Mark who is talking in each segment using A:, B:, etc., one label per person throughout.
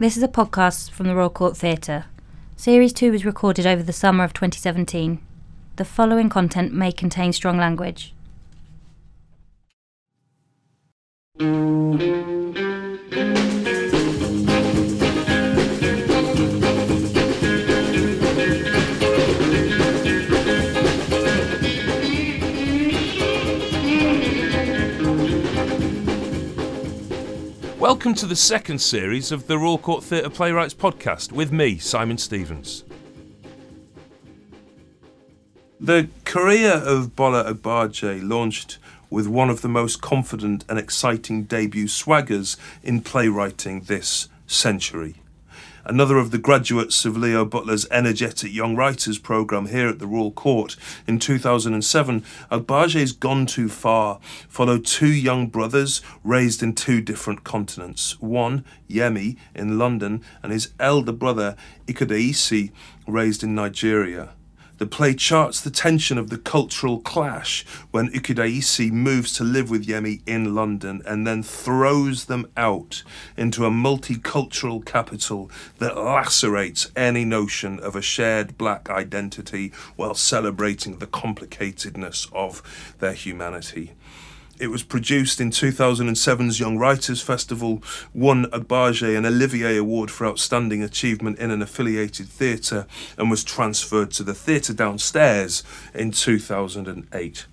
A: This is a podcast from the Royal Court Theatre. Series 2 was recorded over the summer of 2017. The following content may contain strong language.
B: Welcome to the second series of the Royal Court Theatre Playwrights podcast with me, Simon Stephens. The career of Bola Agbaje launched with one of the most confident and exciting debut swaggers in playwriting this century. Another of the graduates of Leo Butler's energetic young writers program here at the Royal Court in 2007, Agbaje's Gone Too Far followed two young brothers raised in two different continents. One, Yemi, in London, and his elder brother, Ikudayisi, raised in Nigeria. The play charts the tension of the cultural clash when Ikudayisi moves to live with Yemi in London and then throws them out into a multicultural capital that lacerates any notion of a shared black identity while celebrating the complicatedness of their humanity. It was produced in 2007's Young Writers Festival, won a Barge and Olivier Award for Outstanding Achievement in an Affiliated Theatre, and was transferred to the theatre downstairs in 2008.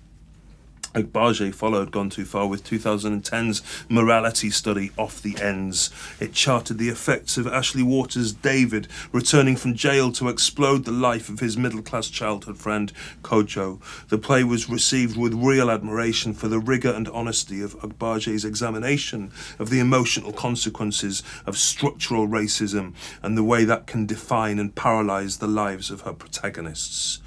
B: Agbaje followed Gone Too Far with 2010's morality study Off the Endz. It charted the effects of Ashley Walters' David returning from jail to explode the life of his middle class childhood friend Kojo. The play was received with real admiration for the rigour and honesty of Agbaje's examination of the emotional consequences of structural racism and the way that can define and paralyse the lives of her protagonists.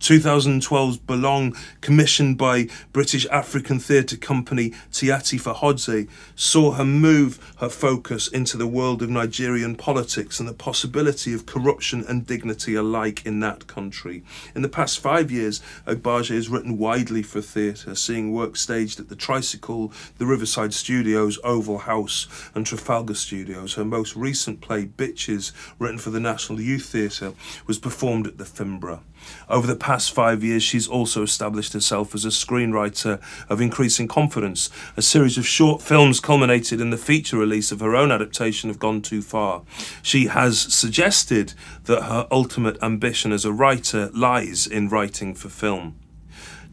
B: 2012's Belong, commissioned by British African theatre company Tiata Fahodzi, saw her move her focus into the world of Nigerian politics and the possibility of corruption and dignity alike in that country. In the past five years, Agbaje has written widely for theatre, seeing work staged at the Tricycle, the Riverside Studios, Oval House, and Trafalgar Studios. Her most recent play, Bitches, written for the National Youth Theatre, was performed at the Finborough. Over the past five years, she's also established herself as a screenwriter of increasing confidence. A series of short films culminated in the feature release of her own adaptation of Gone Too Far. She has suggested that her ultimate ambition as a writer lies in writing for film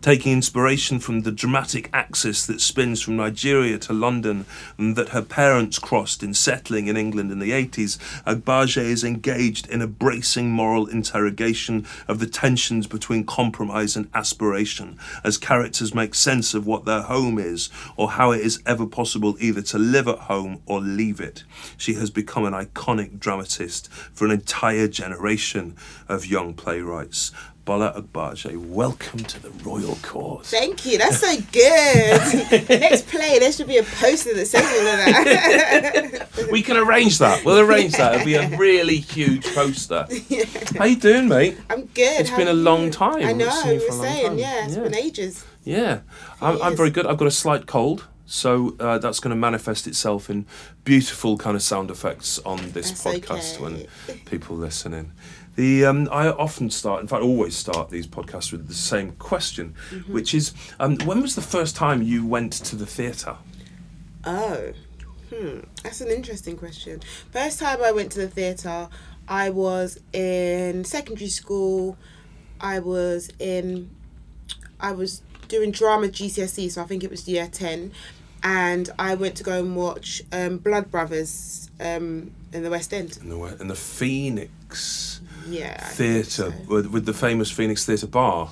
B: taking inspiration from the dramatic axis that spins from Nigeria to London and that her parents crossed in settling in England in the 80s, Agbaje is engaged in a bracing moral interrogation of the tensions between compromise and aspiration as characters make sense of what their home is or how it is ever possible either to live at home or leave it. She has become an iconic dramatist for an entire generation of young playwrights. Bola Agbaje, welcome to the Royal Court.
C: Thank you. That's so good. Next play, there should be a poster that says all of that.
B: we can arrange that. We'll arrange that. It'll be a really huge poster.
C: Yeah.
B: How you doing, mate?
C: I'm good.
B: It's
C: How
B: been a long
C: you?
B: time.
C: I know. We were saying, yeah, it's
B: Yeah.
C: been ages.
B: Yeah, I'm, I'm very good. I've got a slight cold, so uh, that's going to manifest itself in beautiful kind of sound effects on this
C: That's
B: podcast
C: okay.
B: when people listening. The um, I often start, in fact, always start these podcasts with the same question,
C: Mm-hmm.
B: which is, um, when was the first time you went to the theatre?
C: Oh, hmm. That's an interesting question. First time I went to the theatre, I was in secondary school. I was in, I was doing drama GCSE, so I think it was year 10. And I went to go and watch um, Blood Brothers um, in the West End.
B: In the, in the Phoenix
C: Yeah.
B: Theatre,
C: so.
B: with, with the famous Phoenix Theatre bar,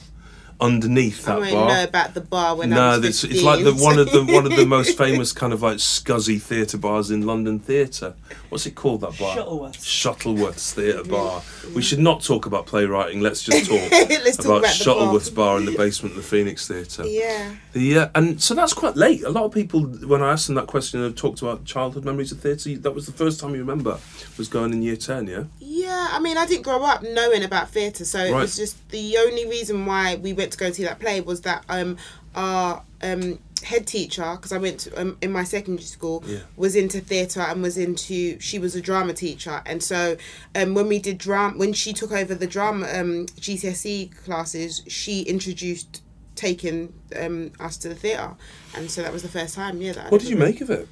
B: underneath
C: I
B: that
C: don't
B: bar.
C: know about the bar when I
B: no,
C: was
B: it's,
C: 15.
B: it's like the one of the one of the most famous kind of like scuzzy theatre bars in London theatre. What's it called? That bar?
D: Shuttleworths.
B: Shuttleworth's Theatre Bar. We should not talk about playwriting. Let's just talk
C: Let's talk
B: about,
C: about the bar.
B: Shuttleworth's bar. in the basement of the Phoenix Theatre.
C: Yeah.
B: The, uh, and so that's quite late. A lot of people, when I asked them that question, have talked about childhood memories of theatre. That was the first time you remember was going in year ten. Yeah.
C: Yeah, I mean, I didn't grow up knowing about theatre, so it was just the only reason why we went to go and see that play was that um our um head teacher because I went to, um, in my secondary school
B: Yeah.
C: was into theatre and was into she was a drama teacher and so um, when we did drama when she took over the drama um, GCSE classes she introduced taking um, us to the theatre and so that was the first time yeah that
B: What did you make of it?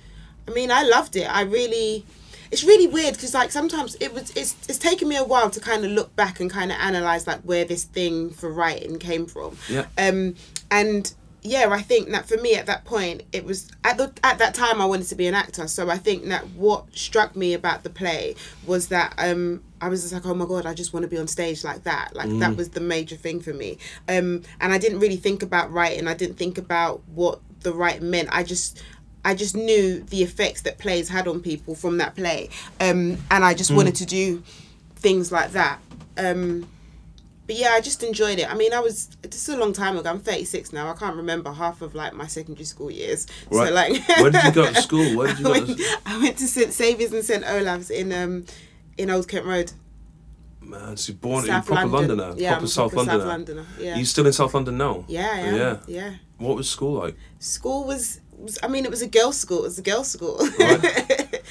C: I mean, I loved it. I really, it's really weird because like sometimes it was it's it's taken me a while to kind of look back and kind of analyze like where this thing for writing came from.
B: Yeah.
C: Um, and yeah, I think that for me at that point it was at the at that time I wanted to be an actor. So I think that what struck me about the play was that um I was just like, oh my god, I just want to be on stage like that. Like that was the major thing for me. Um, and I didn't really think about writing. I didn't think about what the writing meant. I just I just knew the effects that plays had on people from that play, um, and I just wanted to do things like that. Um, but yeah, I just enjoyed it. I mean, I was this is a long time ago. I'm 36 now. I can't remember half of like my secondary school years.
B: Right.
C: So like,
B: Where did you go to school? Where did you
C: I
B: go
C: went,
B: to
C: I went to St Saviour's and St Olaf's in um in Old Kent Road,
B: Man, so you're born in proper
C: London.
B: Londoner.
C: Yeah,
B: proper
C: I'm
B: South
C: proper
B: Londoner.
C: South Londoner. Yeah,
B: You still in South London now?
C: yeah.
B: Yeah.
C: yeah.
B: What was school like?
C: School was, was. I mean, it was a girls' school. It was a girls' school.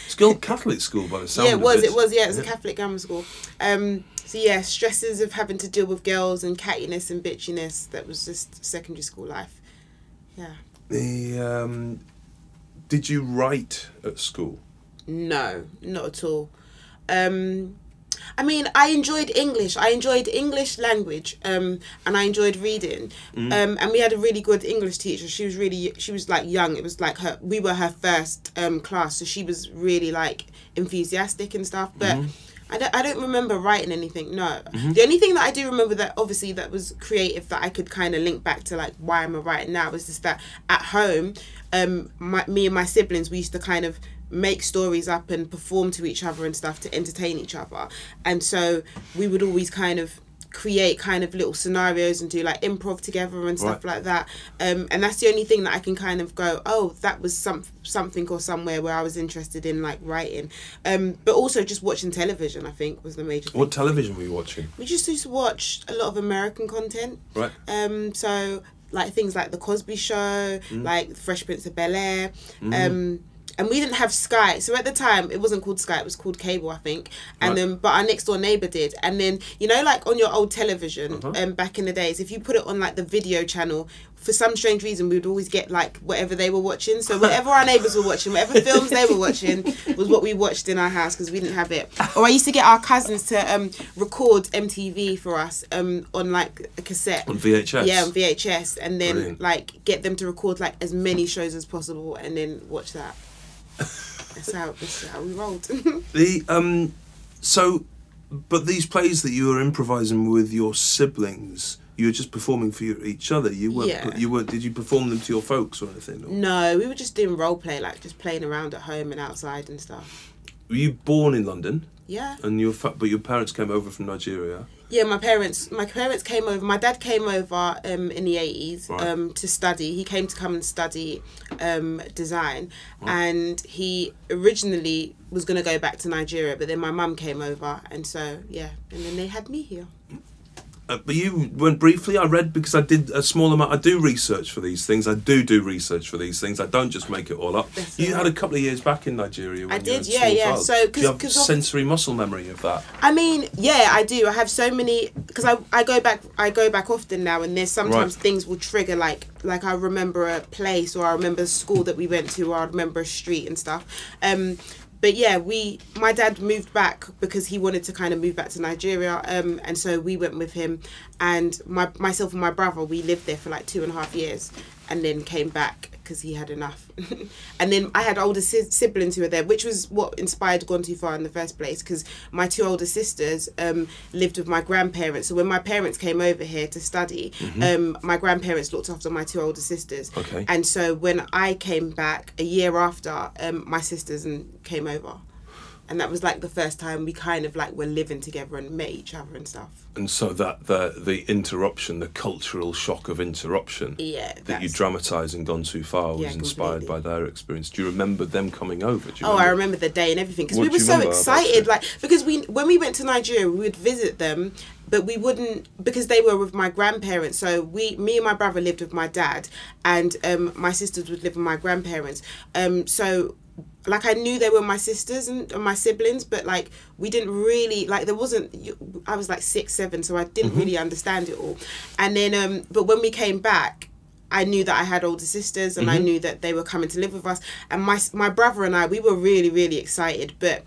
B: It's still Catholic school by the sound
C: yeah, it was.
B: it.
C: It was. Yeah, it was a Catholic grammar school. Um, so yeah, stresses of having to deal with girls and cattiness and bitchiness. That was just secondary school life. Yeah.
B: The um, did you write at school?
C: No, not at all. Um, I mean, I enjoyed English. I enjoyed English language, um, and I enjoyed reading. Um, and we had a really good English teacher. She was really, she was like young. It was like her. We were her first um, class, so she was really like enthusiastic and stuff. But I don't, I don't remember writing anything. No, the only thing that I do remember that obviously that was creative that I could kind of link back to like why am I writing now was just that at home, um, my, me and my siblings we used to kind of make stories up and perform to each other and stuff to entertain each other. And so we would always kind of create kind of little scenarios and do like improv together and stuff
B: Right.
C: like that. Um, and that's the only thing that I can kind of go, oh, that was some something or somewhere where I was interested in like writing. Um, but also just watching television, I think, was the major thing.
B: What television were you watching?
C: We just used to watch a lot of American content.
B: Right.
C: Um, so like things like the Cosby Show, like Fresh Prince of Bel Air. Um, and we didn't have Sky, so at the time it wasn't called Sky; it was called cable, I think. And
B: Right.
C: then, but our next door neighbor did. And then, you know, like on your old television,
B: Uh-huh.
C: um, back in the days, if you put it on like the video channel, for some strange reason, we would always get like whatever they were watching. So whatever our neighbors were watching, whatever films they were watching, was what we watched in our house because we didn't have it. Or I used to get our cousins to um, record MTV for us um, on like a cassette.
B: On VHS.
C: Yeah, on VHS, and then
B: Brilliant.
C: like get them to record like as many shows as possible, and then watch that. That's how that's how we rolled.
B: The um, so, but these plays that you were improvising with your siblings, you were just performing for your, each other. You weren't.
C: Yeah.
B: You were. Did you perform them to your folks or anything? Or,
C: no, we were just doing role play, like just playing around at home and outside and stuff.
B: Were you born in London?
C: Yeah,
B: And your fa- but your parents came over from Nigeria.
C: yeah. My parents, my parents came over. My dad came over um, in the eighties
B: Right.
C: um, to study. He came to come and study um, design, and he originally was going to go back to Nigeria, but then my mum came over, and so yeah, and then they had me here.
B: Uh, but you went briefly. I read because I did a small amount. I do research for these things. I do do research for these things. I don't just make it all up.
C: That's
B: you
C: all
B: had a couple of years back in Nigeria. When
C: I did, yeah, yeah.
B: child.
C: So,
B: do you have
C: 'cause- 'cause
B: sensory muscle memory of that?
C: I mean, yeah, I do. I have so many because I, I go back I go back often now, and there's sometimes
B: Right.
C: things will trigger like like I remember a place or I remember a school that we went to or I remember a street and stuff. Um, but yeah, we my dad moved back because he wanted to kind of move back to Nigeria, um, and so we went with him, and my myself and my brother we lived there for like two and a half years, and then came back because he had enough. and then I had older si- siblings who were there, which was what inspired Gone Too Far in the first place. Because my two older sisters um, lived with my grandparents. So when my parents came over here to study, um, my grandparents looked after my two older sisters.
B: Okay.
C: And so when I came back a year after, um, my sisters and came over. And that was like the first time we kind of like were living together and met each other and stuff.
B: And so that the the interruption, the cultural shock of interruption
C: Yeah.
B: that you dramatised and Gone Too Far was
C: Yeah,
B: inspired by their experience. Do you remember them coming over? Do you
C: Oh, I remember the day and everything because we were so excited. Like because we when we went to Nigeria, we would visit them, but we wouldn't because they were with my grandparents. So we, me and my brother lived with my dad, and um, my sisters would live with my grandparents. Um, so like I knew they were my sisters and, and my siblings, but like we didn't really like there wasn't. I was like six, seven, so I didn't really understand it all. And then, um, but when we came back, I knew that I had older sisters, and I knew that they were coming to live with us. And my my brother and I, we were really really excited, but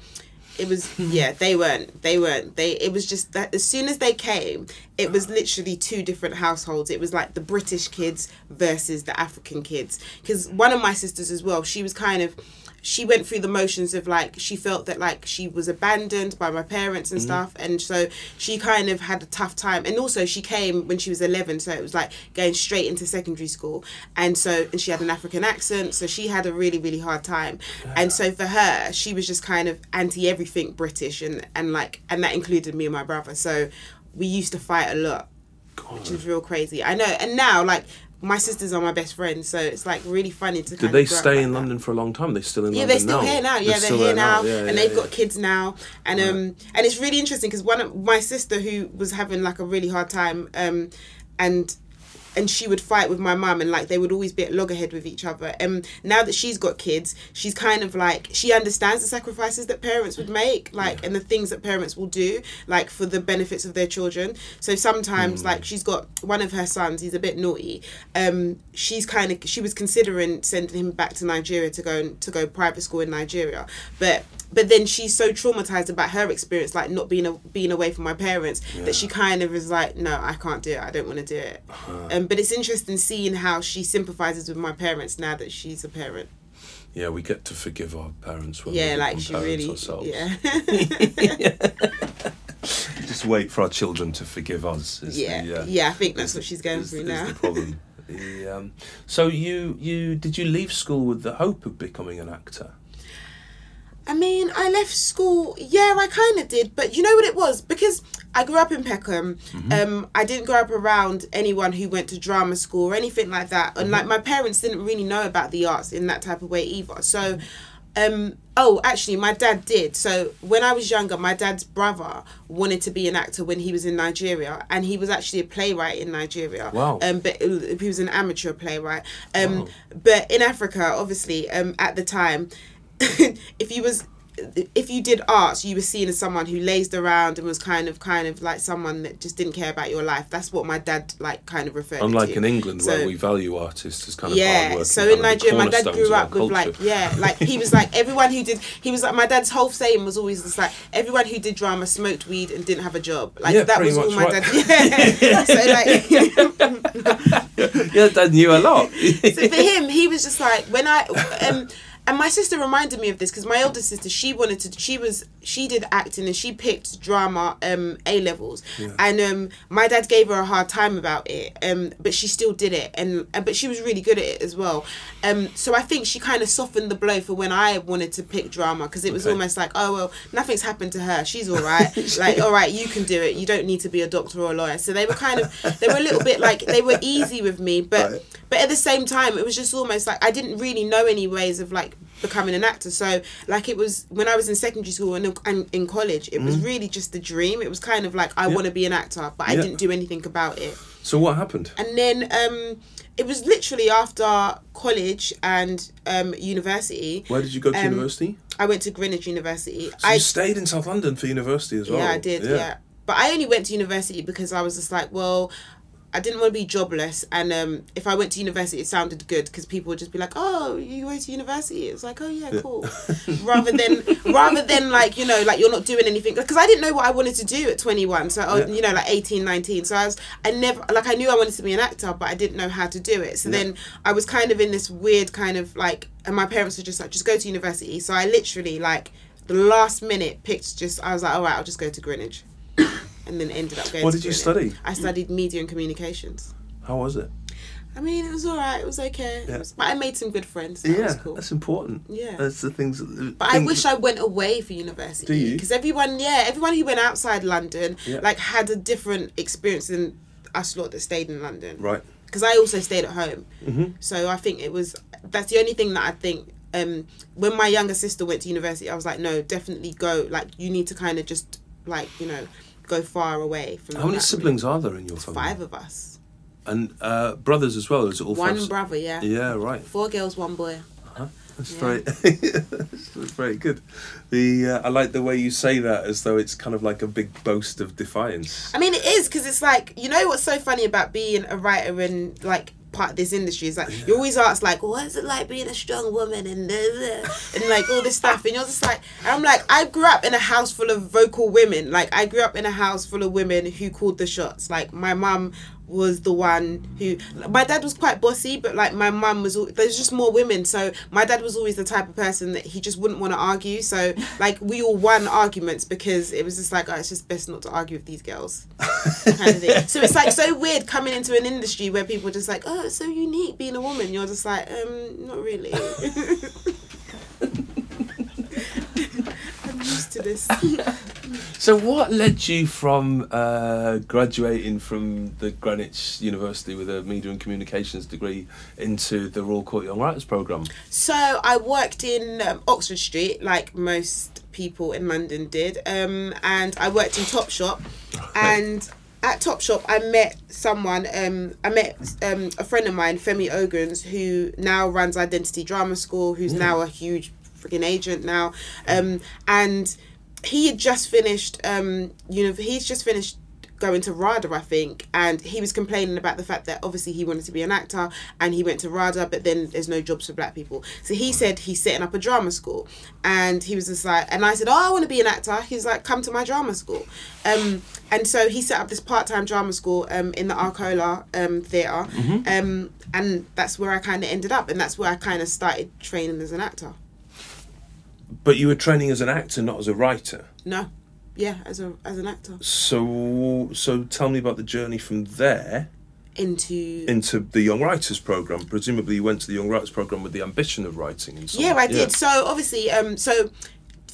C: it was yeah they weren't they weren't they it was just that as soon as they came it was literally two different households it was like the british kids versus the african kids because one of my sisters as well she was kind of she went through the motions of like she felt that like she was abandoned by my parents and mm-hmm. stuff and so she kind of had a tough time. And also she came when she was 11 so it was like going straight into secondary school. And so and she had an african accent so she had a really really hard time. And so for her she was just kind of anti everything british and and like and that included me and my brother. So we used to fight a lot which is real crazy. I know and now like my sisters are my best friends so it's like really funny to
B: Did they
C: of grow up
B: stay
C: like
B: in
C: that.
B: London for a long time? They're still in
C: Yeah,
B: London Yeah,
C: they're still
B: now.
C: here now. Yeah, they're,
B: still
C: here
B: there
C: now,
B: Yeah,
C: and
B: yeah,
C: they've
B: yeah.
C: got kids now. And um, and it's really interesting because one of my sister who was having like a really hard time, um, and and she would fight with my mum and like they would always be at loggerhead with each other. And now that she's got kids she's kind of like she understands the sacrifices that parents would make like and the things that parents will do like for the benefits of their children. So sometimes like she's got one of her sons he's a bit naughty um she's kind of she was considering sending him back to Nigeria to go to go private school in Nigeria. But but then she's so traumatized about her experience like not being a, being away from my parents that she kind of is like no I can't do it I don't want to do it um, but it's interesting seeing how she sympathizes with my parents now that she's a parent
B: Yeah, we get to forgive our parents when
C: yeah
B: we
C: like she really
B: ourselves.
C: yeah
B: Just wait for our children to forgive us. Is
C: yeah
B: the, uh,
C: yeah I think that's
B: is-
C: what she's going
B: is,
C: through
B: is
C: now
B: the problem. The, um, so you you did you leave school with the hope of becoming an actor?
C: I mean, I left school. Yeah, I kind of did, but you know what it was because I grew up in Peckham. Um, I didn't grow up around anyone who went to drama school or anything like that, and like my parents didn't really know about the arts in that type of way either. So, um, oh, actually, my dad did. So when I was younger, my dad's brother wanted to be an actor when he was in Nigeria, and he was actually a playwright in Nigeria.
B: Wow.
C: Um, but was- he was an amateur playwright. Um,
B: Wow.
C: but in Africa, obviously, um, at the time, if you was if you did arts, you were seen as someone who lazed around and was kind of kind of like someone that just didn't care about your life. That's what my dad like kind of referred to.
B: Unlike
C: to.
B: in England, where we value artists as kind of
C: yeah, so in Nigeria, my dad grew up with like yeah, like he was like everyone who did. He was like my dad's whole saying was always just like everyone who did drama smoked weed and didn't have a job. Like
B: Yeah,
C: that was all my
B: much
C: dad. Yeah. so like.
B: yeah, Dad knew a lot.
C: so for him, he was just like when I um and my sister reminded me of this because my older sister she wanted to she was she did acting and she picked drama um A levels and um my dad gave her a hard time about it um but she still did it. And and- but she was really good at it as well. Um so I think she kind of softened the blow for when I wanted to pick drama because it was
B: Okay.
C: almost like oh well nothing's happened to her. She's all right. Like all right you can do it. You don't need to be a doctor or a lawyer. So they were kind of they were a little bit like they were easy with me but
B: Right.
C: but at the same time it was just almost like i didn't really know any ways of like becoming an actor so like it was when i was in secondary school and, and in college it was really just a dream it was kind of like i
B: Mm. Yeah.
C: want to be an actor but i didn't do anything about it
B: so what happened?
C: and then um it was literally after college and um university
B: Where did you go to
C: um,
B: university?
C: i went to greenwich university
B: So
C: i
B: stayed in South London for university as well.
C: yeah, I did. Yeah. but I only went to university because I was just like, well, I didn't want to be jobless, and um, if I went to university, it sounded good because people would just be like, "Oh, you went to university." It was like, "Oh yeah, cool," rather than rather than like you know like you're not doing anything because I didn't know what I wanted to do at 21, so
B: Yeah.
C: you know like 18, 19. So I was I never like I knew I wanted to be an actor, but I didn't know how to do it. So
B: Yeah.
C: then I was kind of in this weird kind of like, and my parents were just like, "Just go to university." So I literally like the last minute picked just I was like, all right, I'll just go to Greenwich, and then ended up going.
B: What did you study?
C: I studied media and communications.
B: How was it?
C: I mean, it was all right. It was okay. It
B: Yeah.
C: was- but I made some good friends. That was cool.
B: that's important.
C: Yeah.
B: That's the things. That,
C: But I wish I went away for university.
B: Do you?
C: Because everyone, yeah, everyone who went outside London,
B: Yeah.
C: like, had a different experience than us lot that stayed in London.
B: Right.
C: Because I also stayed at home.
B: Mm-hmm.
C: So I think it was that's the only thing that I think um when my younger sister went to university I was like no definitely go like you need to kind of just like you know go far away from.
B: How many siblings are there in your family?
C: Five of us.
B: And uh, brothers as well? Is it all
C: One
B: five?
C: brother, yeah.
B: Yeah, right.
C: Four girls, one boy. Uh-huh.
B: That's
C: Yeah.
B: very, that's very good. The uh, I like the way you say that as though it's kind of like a big boast of defiance.
C: I mean, it is because it's like you know what's so funny about being a writer and like part of this industry is like you always ask like, what is it like being a strong woman and da, da, and like all this stuff, and you're just like, I'm like, I grew up in a house full of vocal women. Like I grew up in a house full of women who called the shots. Like my mum was the one who my dad was quite bossy but like my mum was al- there's just more women so my dad was always the type of person that he just wouldn't want to argue so like we all won arguments because it was just like oh, it's just best not to argue with these girls kind of thing. So it's like so weird coming into an industry where people are just like, oh, it's so unique being a woman. You're just like, um, not really. Used to this.
B: So, what led you from uh, graduating from the Greenwich University with a media and communications degree into the Royal Court Young Writers Programme?
C: So I worked in um, Oxford Street, like most people in London did, um, and I worked in Topshop, and at Topshop I met someone. Um, I met um, a friend of mine, Femi Oguns, who now runs Identity Drama School, who's now a huge freaking agent now, um, and he had just finished. Um, you know, he's just finished going to RADA, I think, and he was complaining about the fact that obviously he wanted to be an actor and he went to RADA, but then there's no jobs for black people. So he said he's setting up a drama school, and he was just like, and I said, oh, I want to be an actor. He's like, come to my drama school, um, and so he set up this part-time drama school um, in the Arcola um, theater, um, and that's where I kind of ended up, and that's where I kind of started training as an actor.
B: But you were training as an actor, not as a writer.
C: No, yeah, as a as an actor
B: So, so tell me about the journey from there
C: into
B: into the Young Writers Programme. Presumably, you went to the Young Writers Programme with the ambition of writing and so
C: Yeah,
B: on.
C: I did. So obviously, um, so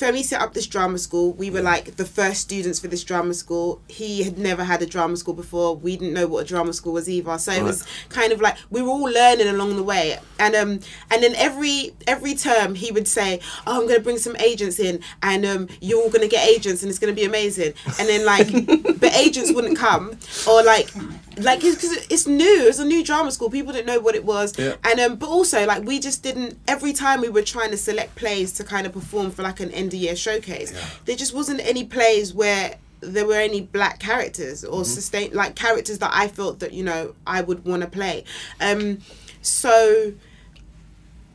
C: Femi set up this drama school. We were like the first students for this drama school. He had never had a drama school before. We didn't know what a drama school was either. So it was kind of like we were all learning along the way. And um and then every every term he would say, "Oh, I'm going to bring some agents in, and um you're all going to get agents, and it's going to be amazing." And then like, but agents wouldn't come, or like. Like, because it's new, it's a new drama school. People didn't know what it was,
B: Yeah.
C: and um, but also like we just didn't. Every time we were trying to select plays to kind of perform for like an end of year showcase, there just wasn't any plays where there were any black characters or sustain like characters that I felt that you know I would want to play. Um, so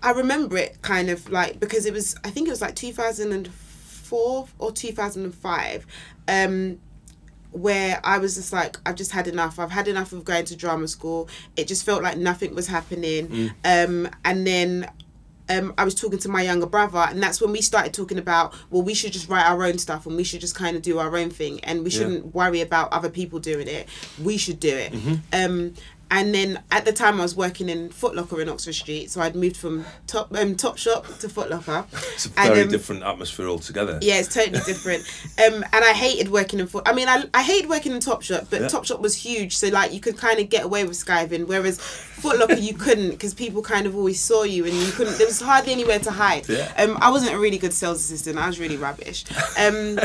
C: I remember it kind of like because it was I think it was like two thousand and four or two thousand and five. Um, where I was just like, I've just had enough. I've had enough of going to drama school. It just felt like nothing was happening. Um, and then um, I was talking to my younger brother, and that's when we started talking about, well, we should just write our own stuff and we should just kind of do our own thing and we shouldn't worry about other people doing it. We should do it. Um, and then at the time I was working in Foot Locker in Oxford Street, so I'd moved from Top um, Top Shop to Foot Locker.
B: It's a
C: And,
B: very
C: um,
B: different atmosphere altogether.
C: yeah, it's totally different. Um, and I hated working in. Fo- I mean, I, I hated working in Topshop, but
B: Yeah.
C: Topshop was huge, so like you could kind of get away with skiving, whereas Foot Locker you couldn't because people kind of always saw you and you couldn't. There was hardly anywhere to hide.
B: Yeah.
C: Um, I wasn't a really good sales assistant. I was really rubbish. Um,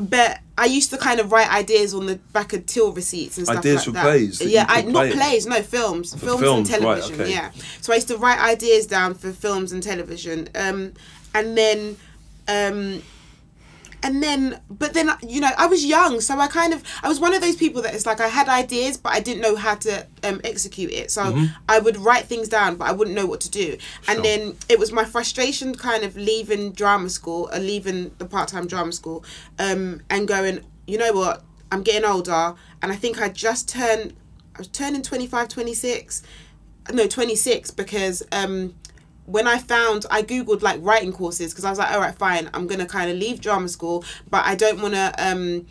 C: but I used to kind of write ideas on the back of till receipts and stuff like that.
B: Ideas
C: like
B: for
C: that.
B: plays that
C: Yeah, I
B: could
C: not plays, no films, films,
B: films,
C: and
B: right,
C: television.
B: okay.
C: Yeah. So I used to write ideas down for films and television, um, and then. Um, and then but then you know i was young so i kind of i was one of those people that it's like i had ideas but i didn't know how to um, execute it. So i would write things down but i wouldn't know what to do. And then it was my frustration kind of leaving drama school or leaving the part-time drama school um, and going you know what? I'm getting older and i think i just turned i was turning 25 26 no 26 because um when I found I googled like writing courses because I was like all right fine I'm gonna kind of leave drama school but I don't want to um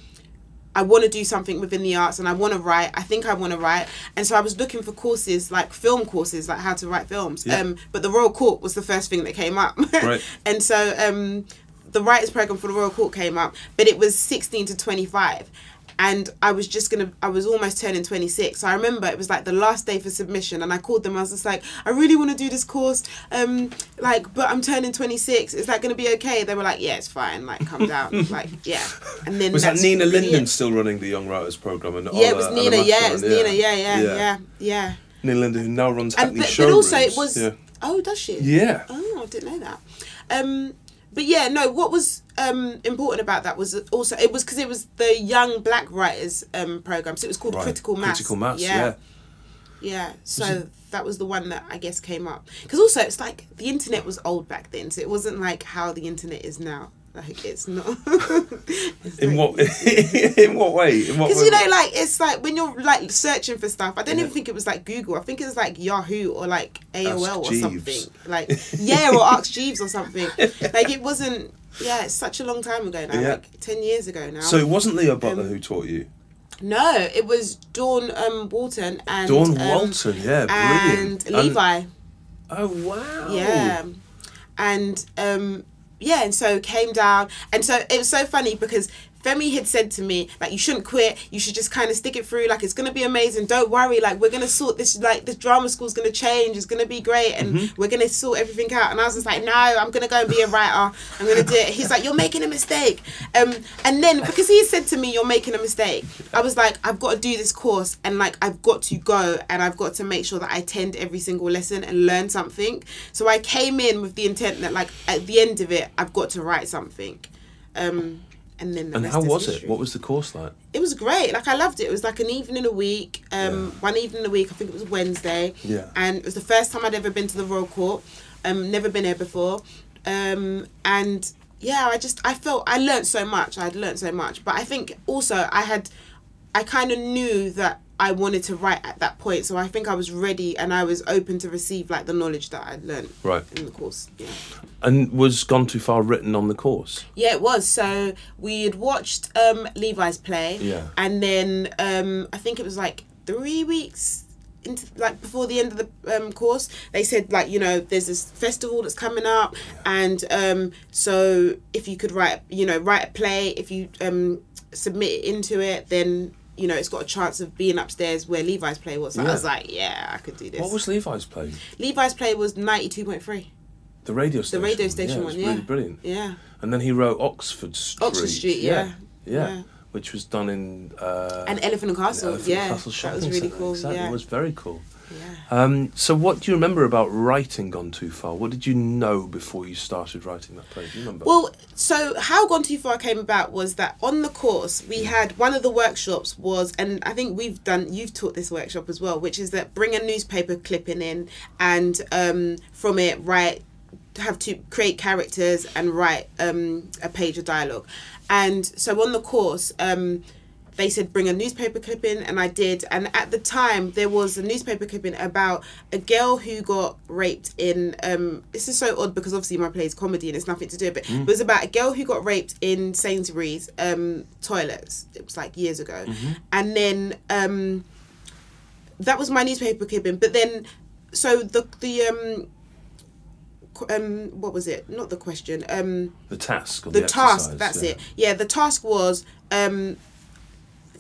C: I want to do something within the arts and I want to write I think I want to write and so I was looking for courses like film courses like how to write films
B: Yeah.
C: um but the Royal Court was the first thing that came up
B: Right.
C: and so um the writers program for the Royal Court came up but it was 16 to 25 and I was just gonna I was almost turning 26 so I remember it was like the last day for submission and I called them I was just like I really want to do this course um like but I'm turning 26 is that gonna be okay they were like yeah it's fine like come down like yeah and then
B: Was that Nina
C: Lyndon
B: still running the Young Writers Program? And
C: yeah it was Nina yeah it was
B: and-
C: Nina yeah yeah yeah yeah,
B: Nina Lyndon, who now runs Hackney
C: but,
B: Showrooms.
C: but also it was
B: Yeah.
C: oh does she
B: Yeah.
C: Oh, I didn't know that. Um, but yeah, no. What was um, important about that was also it was because it was the young black writers um, program, so it was called
B: Right.
C: Critical Mass.
B: Critical Mass,
C: yeah,
B: yeah.
C: yeah. So that was the one that I guess came up because also it's like the internet was old back then, so it wasn't like how the internet is now. Like it's not. It's
B: In
C: like-
B: what in what way? In what
C: because you know, like it's like when you're like searching for stuff. I don't
B: Yeah.
C: even think it was like Google. I think it was like Yahoo or like AOL
B: Ask
C: or
B: Jeeves.
C: something. Like yeah, or Ask Jeeves or something. Like it wasn't. Yeah, it's such a long time ago now.
B: Yeah.
C: Like ten years ago now.
B: So it wasn't Leo Butler
C: Um,
B: who taught you.
C: no, it was Dawn um, Walton and
B: Dawn
C: um,
B: Walton, yeah,
C: and
B: brilliant.
C: Levi.
B: oh wow.
C: Yeah. And um yeah, and so came down and so it was so funny because Femi had said to me, like, you shouldn't quit, you should just kind of stick it through, like it's gonna be amazing, don't worry, like we're gonna sort this like this drama school's gonna change, it's gonna be great and we're gonna sort everything out. And I was just like, No, I'm gonna go and be a writer, I'm gonna do it. He's like, You're making a mistake. Um and then because he said to me, You're making a mistake, I was like, I've got to do this course and like I've got to go and I've got to make sure that I attend every single lesson and learn something. So I came in with the intent that like at the end of it I've got to write something. Um and then the
B: And how was it? What was the course like?
C: It was great. Like I loved it. It was like an evening a week. Um, one evening a week. I think it was Wednesday.
B: Yeah.
C: And it was the first time I'd ever been to the Royal Court. Um, never been here before. Um, and yeah, I just I felt I learnt so much. I'd learnt so much. But I think also I had, I kind of knew that I wanted to write at that point. So I think I was ready and I was open to receive like the knowledge that I'd learnt
B: Right.
C: in the course. Yeah.
B: And was Gone Too Far written on the course?
C: Yeah, it was. So we had watched um, Levi's play,
B: Yeah.
C: and then um, I think it was like three weeks into like before the end of the um, course, they said like you know there's this festival that's coming up, and um, so if you could write you know write a play, if you um, submit into it, then you know it's got a chance of being upstairs where Levi's play was.
B: Yeah.
C: I was like, yeah, I could do this.
B: What was Levi's play?
C: Levi's play was ninety two point three.
B: The radio station.
C: The radio station
B: yeah,
C: one, yeah.
B: really brilliant.
C: Yeah.
B: And then he wrote Oxford Street.
C: Oxford Street, yeah.
B: Yeah.
C: Yeah.
B: Which was done in. Uh,
C: And Elephant and Castle,
B: Elephant
C: yeah,
B: Castle
C: that was really
B: Centre.
C: cool.
B: Exactly.
C: Yeah.
B: It was very cool.
C: Yeah.
B: Um, so, what do you remember about writing Gone Too Far? What did you know before you started writing that play? Do you remember?
C: Well, so how Gone Too Far came about was that on the course we had one of the workshops was, and I think we've done, you've taught this workshop as well, which is that bring a newspaper clipping in and um, from it write, have to create characters and write um, a page of dialogue. And so on the course, um, they said bring a newspaper clipping and I did. And at the time there was a newspaper clipping about a girl who got raped in um this is so odd because obviously my play is comedy and it's nothing to do with it but it was about a girl who got raped in Sainsbury's um toilets. It was like years ago. And then um that was my newspaper clipping. But then so the the um um what was it? Not the question um
B: the task.
C: The,
B: the,
C: task that's
B: yeah.
C: it. Yeah the task was um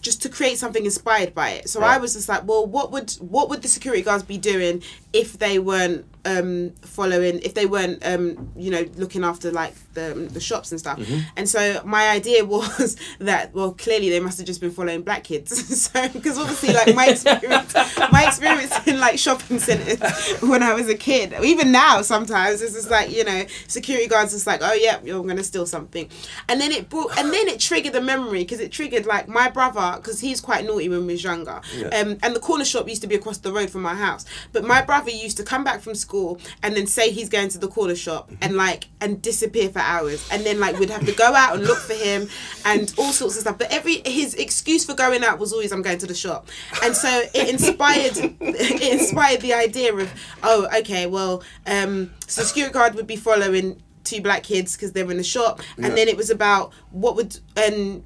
C: just to create something inspired by it. So i was just like well what would what would the security guards be doing if they weren't um following if they weren't um you know looking after like the the shops and stuff.
B: Mm-hmm.
C: and so my idea was that well clearly they must have just been following black kids. So because obviously like my experience my experience in like shopping centers when i was a kid even now sometimes it's just like you know security guards just like oh yeah you're gonna steal something. And then it brought and then it triggered a memory because it triggered like my brother because he's quite naughty when we was younger.
B: Yeah.
C: um and the corner shop used to be across the road from my house. But my brother used to come back from school and then say he's going to the corner shop and like and disappear for hours. And then like we'd have to go out and look for him and all sorts of stuff. But every his excuse for going out was always i'm going to the shop. And so it inspired it inspired the idea of oh okay well um so security guard would be following two black kids because they're in the shop.
B: Yeah.
C: and then it was about what would and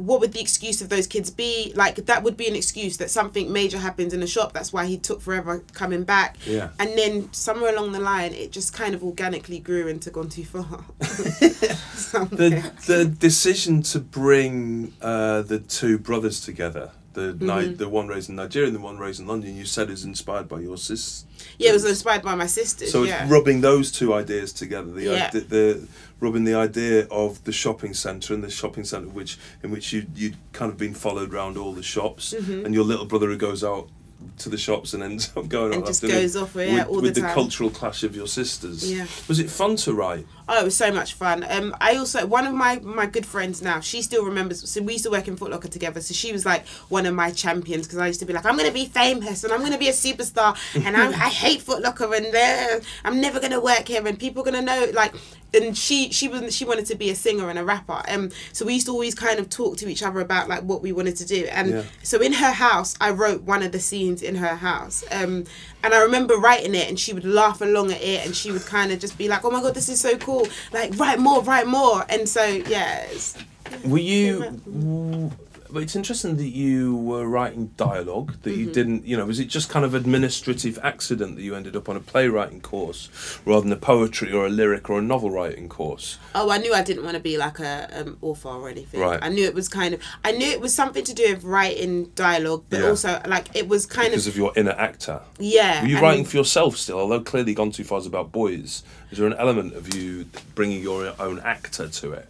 C: what would the excuse of those kids be? Like that would be an excuse that something major happens in the shop. That's why he took forever coming back.
B: Yeah.
C: And then somewhere along the line, it just kind of organically grew into gone too far.
B: The the decision to bring uh, the two brothers together, the
C: Mm-hmm.
B: Ni- the one raised in Nigeria and the one raised in London, you said is inspired by your sis.
C: yeah, it was inspired by my sisters.
B: So
C: yeah.
B: it's rubbing those two ideas together. The,
C: Yeah.
B: ide- the rubbing the idea of the shopping centre and the shopping centre which in which you you kind of been followed around all the shops,
C: Mm-hmm.
B: and your little brother who goes out to the shops and ends up going
C: And just goes off, yeah,
B: with,
C: all
B: with
C: the
B: the cultural clash of your sisters.
C: Yeah.
B: Was it fun to write?
C: Oh, it was so much fun. Um, I also one of my my good friends now. She still remembers. So we used to work in Foot Locker together. So she was like one of my champions because I used to be like, I'm gonna be famous and I'm gonna be a superstar and I'm, I hate Foot Locker and uh, I'm never gonna work here and people are gonna know like. And she she was she wanted to be a singer and a rapper. Um, so we used to always kind of talk to each other about like what we wanted to do. And
B: Yeah.
C: so in her house, I wrote one of the scenes in her house. Um, and I remember writing it, and she would laugh along at it, and she would kind of just be like, "Oh my god, this is so cool! Like, write more, write more." And so, yeah, it's,
B: Were you? But it's interesting that you were writing dialogue. That
C: Mm-hmm.
B: you didn't. You know, was it just kind of administrative accident that you ended up on a playwriting course rather than a poetry or a lyric or a novel writing course?
C: oh, I knew I didn't want to be like a um, author or anything.
B: Right.
C: I knew it was kind of, I knew it was something to do with writing dialogue, but
B: Yeah.
C: also like it was kind
B: Because
C: of, because
B: of your inner actor.
C: yeah.
B: Were you writing for yourself still? Although clearly Gone Too Far is about boys, is there an element of you bringing your own actor to it?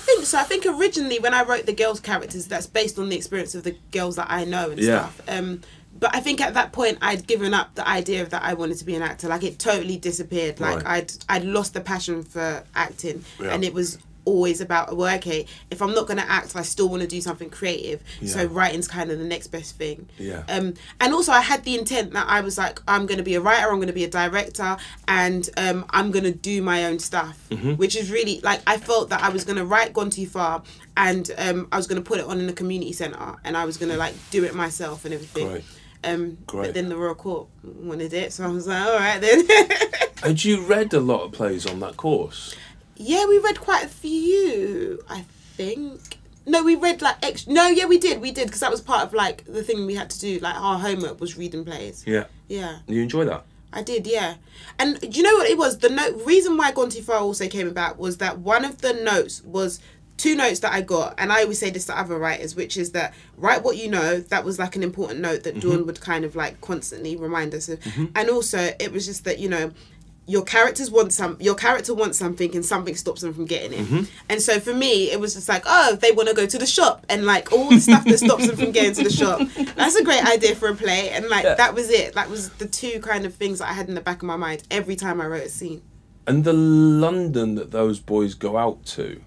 C: I think so. I think originally when I wrote the girls' characters, that's based on the experience of the girls that I know and
B: Yeah.
C: stuff. Um, but I think at that point I'd given up the idea of that I wanted to be an actor. Like it totally disappeared. Like
B: Right.
C: I'd I'd lost the passion for acting,
B: Yeah.
C: and it was always about well, okay, if I'm not gonna act, I still want to do something creative.
B: yeah.
C: So writing's kind of the next best thing.
B: Yeah.
C: Um, and also I had the intent that I was like, I'm gonna be a writer, I'm gonna be a director, and um, I'm gonna do my own stuff,
B: Mm-hmm.
C: which is really like I felt that I was gonna write Gone Too Far, and um, I was gonna put it on in a community center, and I was gonna like do it myself and everything.
B: Great.
C: Um,
B: Great.
C: But then the Royal Court wanted it, so I was like, all right then.
B: Had you read a lot of plays on that course?
C: Yeah, we read quite a few, I think. No, we read like ex- no, yeah, we did, we did, because that was part of like the thing we had to do. Like our homework was reading plays.
B: Yeah.
C: Yeah.
B: You enjoy that?
C: I did, yeah. And do you know what it was? The note reason why Gone Too Far also came about was that one of the notes was two notes that I got, and I always say this to other writers, which is that write what you know. That was like an important note that mm-hmm. Dawn would kind of like constantly remind us of, mm-hmm. and also it was just that you know. Your characters want some. Your character wants something, and something stops them from getting it. Mm-hmm. And so for me, it was just like, oh, they want to go to the shop, and like all the stuff that stops them from getting to the shop. That's a great idea for a play, and like that was it. That was the two kind of things that I had in the back of my mind every time I wrote a scene.
B: And the London that those boys go out to,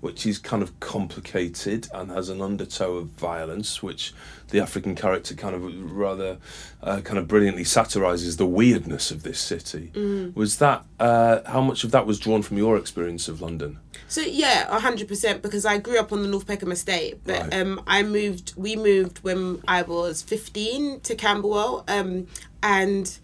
B: which is kind of complicated and has an undertow of violence, which the African character kind of rather uh, kind of brilliantly satirises the weirdness of this city. Was that uh, how much of that was drawn from your experience of London?
C: So yeah, hundred percent. Because I grew up on the North Peckham estate, but
B: Right.
C: um, I moved. We moved when I was fifteen to Camberwell, um, and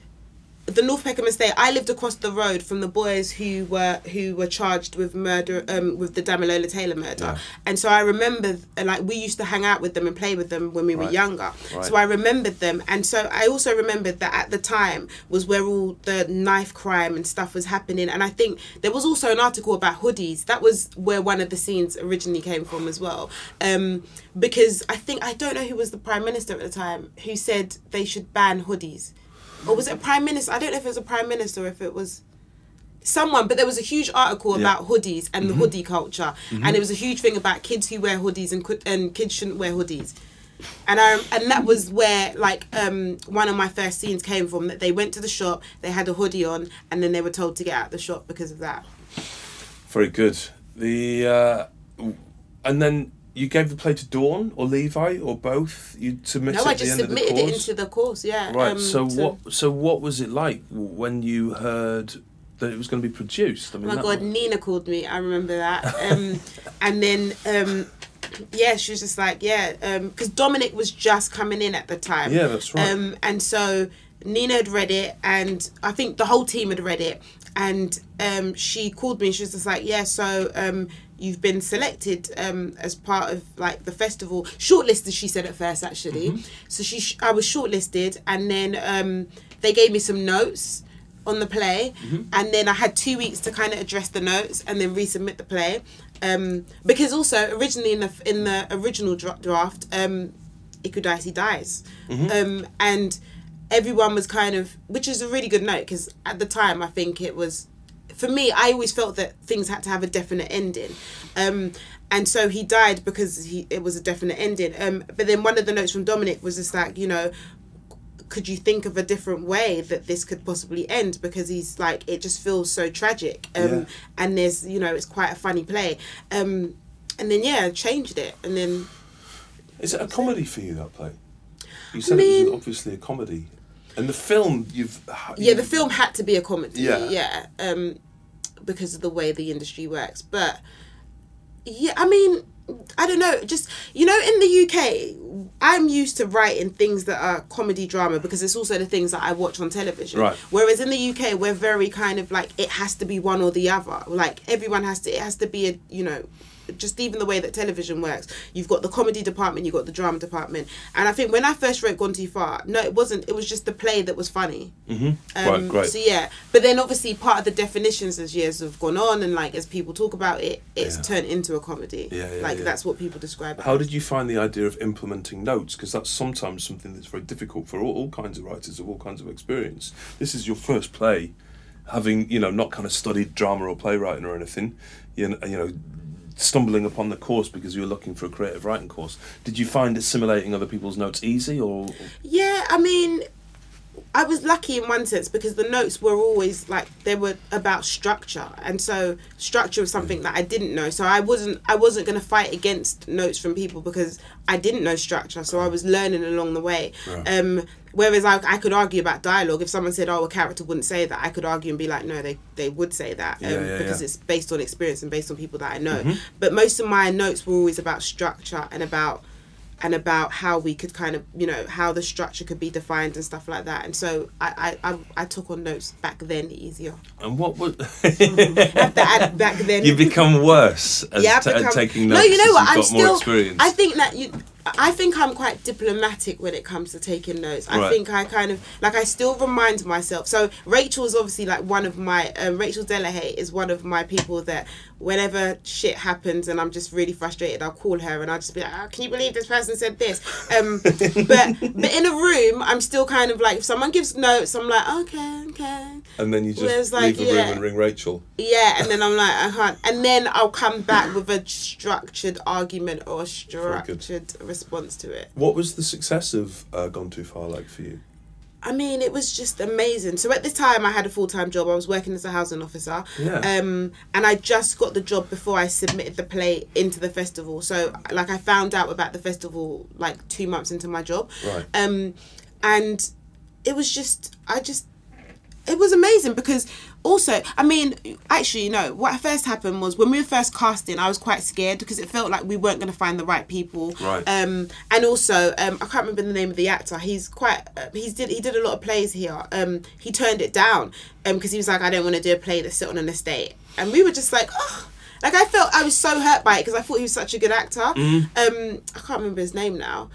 C: the North Peckham estate. I lived across the road from the boys who were who were charged with murder, um, with the Damilola Taylor murder,
B: Yeah.
C: and so I remember like we used to hang out with them and play with them when we were younger.
B: Right.
C: So I remembered them, and so I also remembered that at the time was where all the knife crime and stuff was happening. And I think there was also an article about hoodies. That was where one of the scenes originally came from as well. Um, because I think I don't know who was the prime minister at the time who said they should ban hoodies, or was it a prime minister? I don't know if it was a prime minister or if it was someone but there was a huge article
B: Yeah.
C: about hoodies and the hoodie culture and it was a huge thing about kids who wear hoodies and could and kids shouldn't wear hoodies and I and that was where like um one of my first scenes came from that they went to the shop they had a hoodie on and then they were told to get out of the shop because of that
B: Very good. The uh, and then you gave the play to Dawn or Levi or both. You submitted
C: no I just
B: end of the
C: submitted it into the course yeah
B: Right.
C: um,
B: so
C: to-
B: what? So what was it like when you heard that it was going to be produced? I mean,
C: Oh my god,
B: wa-
C: Nina called me. I remember that. Um, and then, um, yeah, she was just like, yeah, because Dominic was just coming in at the time.
B: Yeah, that's right.
C: Um, and so Nina had read it, and I think the whole team had read it. And um, she called me. and She was just like, "Yeah, so um, you've been selected um, as part of like the festival shortlisted she said at first actually. So she sh- i was shortlisted and then um, they gave me some notes on the play. And then i had two weeks to kind of address the notes and then resubmit the play. Um, because also originally in the in the original dra- draft um, Ikudayisi dies. Um, and everyone was kind of which is a really good note because at the time i think it was for me i always felt that things had to have a definite ending. Um, and so he died because he it was a definite ending. Um, but then one of the notes from dominic was just like you know could you think of a different way that this could possibly end? Because he's like it just feels so tragic. Um,
B: Yeah.
C: and there's you know it's quite a funny play. Um, and then yeah changed it. And then
B: Is it a comedy for you that play? You said it
C: mean-
B: was obviously a comedy, and the film you've
C: yeah the film had to be a comedy
B: Yeah.
C: yeah um because of the way the industry works but yeah i mean i don't know just you know in the uk i'm used to writing things that are comedy drama because it's also the things that i watch on television
B: Right.
C: whereas in the uk we're very kind of like it has to be one or the other like everyone has to it has to be a you know just even the way that television works you've got the comedy department you've got the drama department and i think when i first wrote gone too far no it wasn't it was just the play that was funny
B: Mm-hmm.
C: um,
B: right, great.
C: So yeah, but then obviously part of the definitions as years have gone on and like as people talk about it, it's
B: Yeah.
C: turned into a comedy.
B: Yeah, yeah,
C: like
B: yeah.
C: that's what people describe. It
B: How
C: as.
B: did you find the idea of implementing notes? Because that's sometimes something that's very difficult for all, all kinds of writers of all kinds of experience. This is your first play, having you know not kind of studied drama or playwriting or anything. You know, you know, stumbling upon the course because you were looking for a creative writing course. Did you find assimilating other people's notes easy or?
C: Yeah, I mean, I was lucky in one sense because the notes were always like they were about structure, and so structure was something that I didn't know. So I wasn't I wasn't gonna fight against notes from people because I didn't know structure. So I was learning along the way.
B: Right.
C: Um, whereas I, I could argue about dialogue. If someone said, "Oh, a character wouldn't say that," I could argue and be like, "No, they they would say that," um,
B: Yeah, yeah,
C: because
B: yeah.
C: it's based on experience and based on people that I know. But most of my notes were always about structure and about and about how we could kind of you know how the structure could be defined and stuff like that and so i i, I, I took on notes back then easier
B: And what was?
C: After I- back then
B: you become worse as
C: yeah, I've become-
B: taking
C: no you know what i'm still i think that you I think I'm quite diplomatic when it comes to taking notes. I think I kind of like I still remind myself. So Rachel is obviously like one of my um, Rachel Delahaye is one of my people that whenever shit happens and I'm just really frustrated, I'll call her and I'll just be like, oh, "Can you believe this person said this?" Um, but but in a room, I'm still kind of like if someone gives notes, I'm like, "Okay, okay."
B: and then you just
C: like,
B: leave a room
C: yeah.
B: and ring Rachel.
C: Yeah, and then I'm like, I can't. And then I'll come back with a structured argument or structured response to it.
B: What was the success of uh, Gone Too Far like for you?
C: I mean, it was just amazing. So at this time, I had a full time job. I was working as a housing officer.
B: Yeah.
C: Um, and I just got the job before I submitted the play into the festival. So like, I found out about the festival like two months into my job.
B: Right.
C: Um, and it was just, I just, it was amazing because also, I mean, actually, you know, What first happened was when we were first casting, I was quite scared because it felt like we weren't going to find the right people.
B: Right.
C: Um, and also, um, I can't remember the name of the actor. He's quite. Uh, he's did he did a lot of plays here. Um, he turned it down. Um, because he was like, I don't want to do a play that's set on an estate. And we were just like, oh. Like I felt I was so hurt by it because I thought he was such a good actor. Um, I can't remember his name now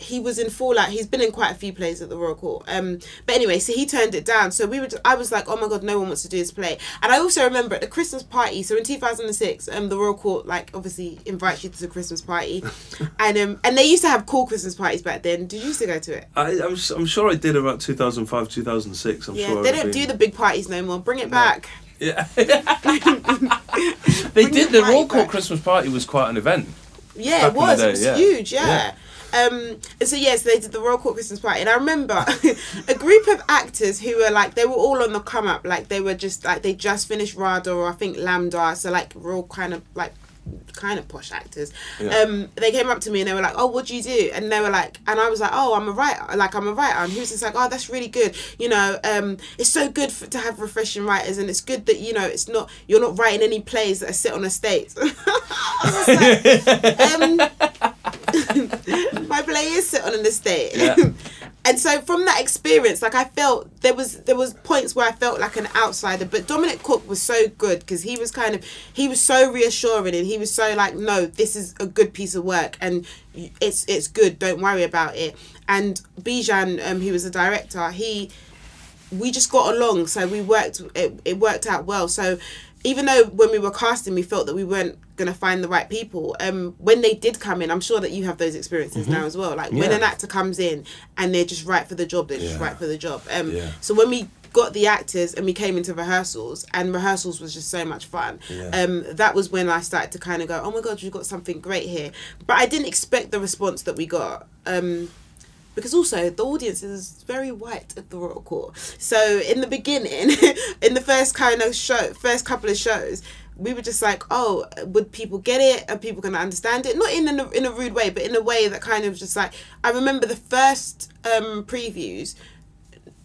C: he was in Fallout. He's been in quite a few plays at the Royal Court. Um, but anyway, so he turned it down. So we were. I was like, oh my god, no one wants to do this play. And I also remember at the Christmas party. So in two thousand and six, um, the Royal Court like obviously invites you to the Christmas party, and um, and they used to have cool Christmas parties back then. Did you used to go to it?
B: I, I'm, I'm sure I did about 2005, 2006. I'm
C: Yeah,
B: sure.
C: they don't do the big parties no more. Bring it back.
B: Yeah. they
C: Bring
B: did.
C: the
B: Royal Court. Christmas party was quite an event.
C: Yeah, it was.
B: day,
C: it was
B: yeah.
C: huge. Yeah. Um, so yes, they did the Royal Court Christmas party, and I remember a group of actors who were like they were all on the come up, like they were just like they just finished RADA or I think LAMDA, so like real kind of like kind of posh actors.
B: Yeah.
C: Um, they came up to me and they were like, "Oh, what do you do?" And they were like, and I was like, "Oh, I'm a writer. Like I'm a writer." And he was just like, "Oh, that's really good. You know, um, it's so good for, to have refreshing writers, and it's good that you know it's not you're not writing any plays that are set on estates." I was like, um, my play is set on an estate.
B: Yeah.
C: and so from that experience, like I felt there was there was points where I felt like an outsider, but Dominic Cooke was so good because he was kind of he was so reassuring and he was so like, no, this is a good piece of work and it's it's good. Don't worry about it. And Bijan, um, he was a director. He we just got along, so we worked. It, it worked out well. So even though when we were casting, we felt that we weren't gonna find the right people. Um, when they did come in, I'm sure that you have those experiences now as well. Like when
B: Mm-hmm.
C: An actor comes in and they're just right for the job, they're just right for the job. Um,
B: Yeah.
C: so when we got the actors and we came into rehearsals and rehearsals was just so much fun
B: Yeah.
C: um that was when i started to kind of go oh my god you've got something great here but i didn't expect the response that we got um because also the audience is very white at the Royal Court. So in the beginning, in the first kind of show, first couple of shows, we were just like, oh, would people get it? Are people going to understand it? Not in a, in a rude way, but in a way that kind of just like I remember the first um, previews.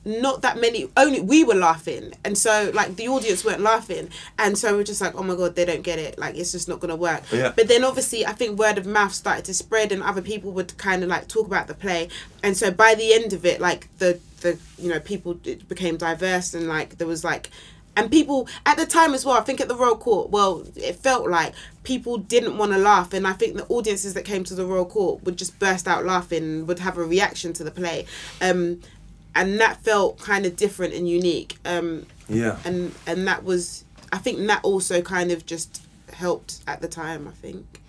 C: Not that many. Only we were laughing, and so like the audience weren't laughing, and so we're just like, oh my god, they don't get it. Like it's just not gonna work.
B: Yeah.
C: But then obviously, I think word of mouth started to spread, and other people would kind of like talk about the play, and so by the end of it, like the the you know people it became diverse, and like there was like. And people at the time as well, I think at the Royal Court, well, it felt like people didn't want to laugh, and I think the audiences that came to the Royal Court would just burst out laughing, and would have a reaction to the play, um, and that felt kind of different and unique. Um,
B: Yeah.
C: and and that was I think that also kind of just helped at the time. I think.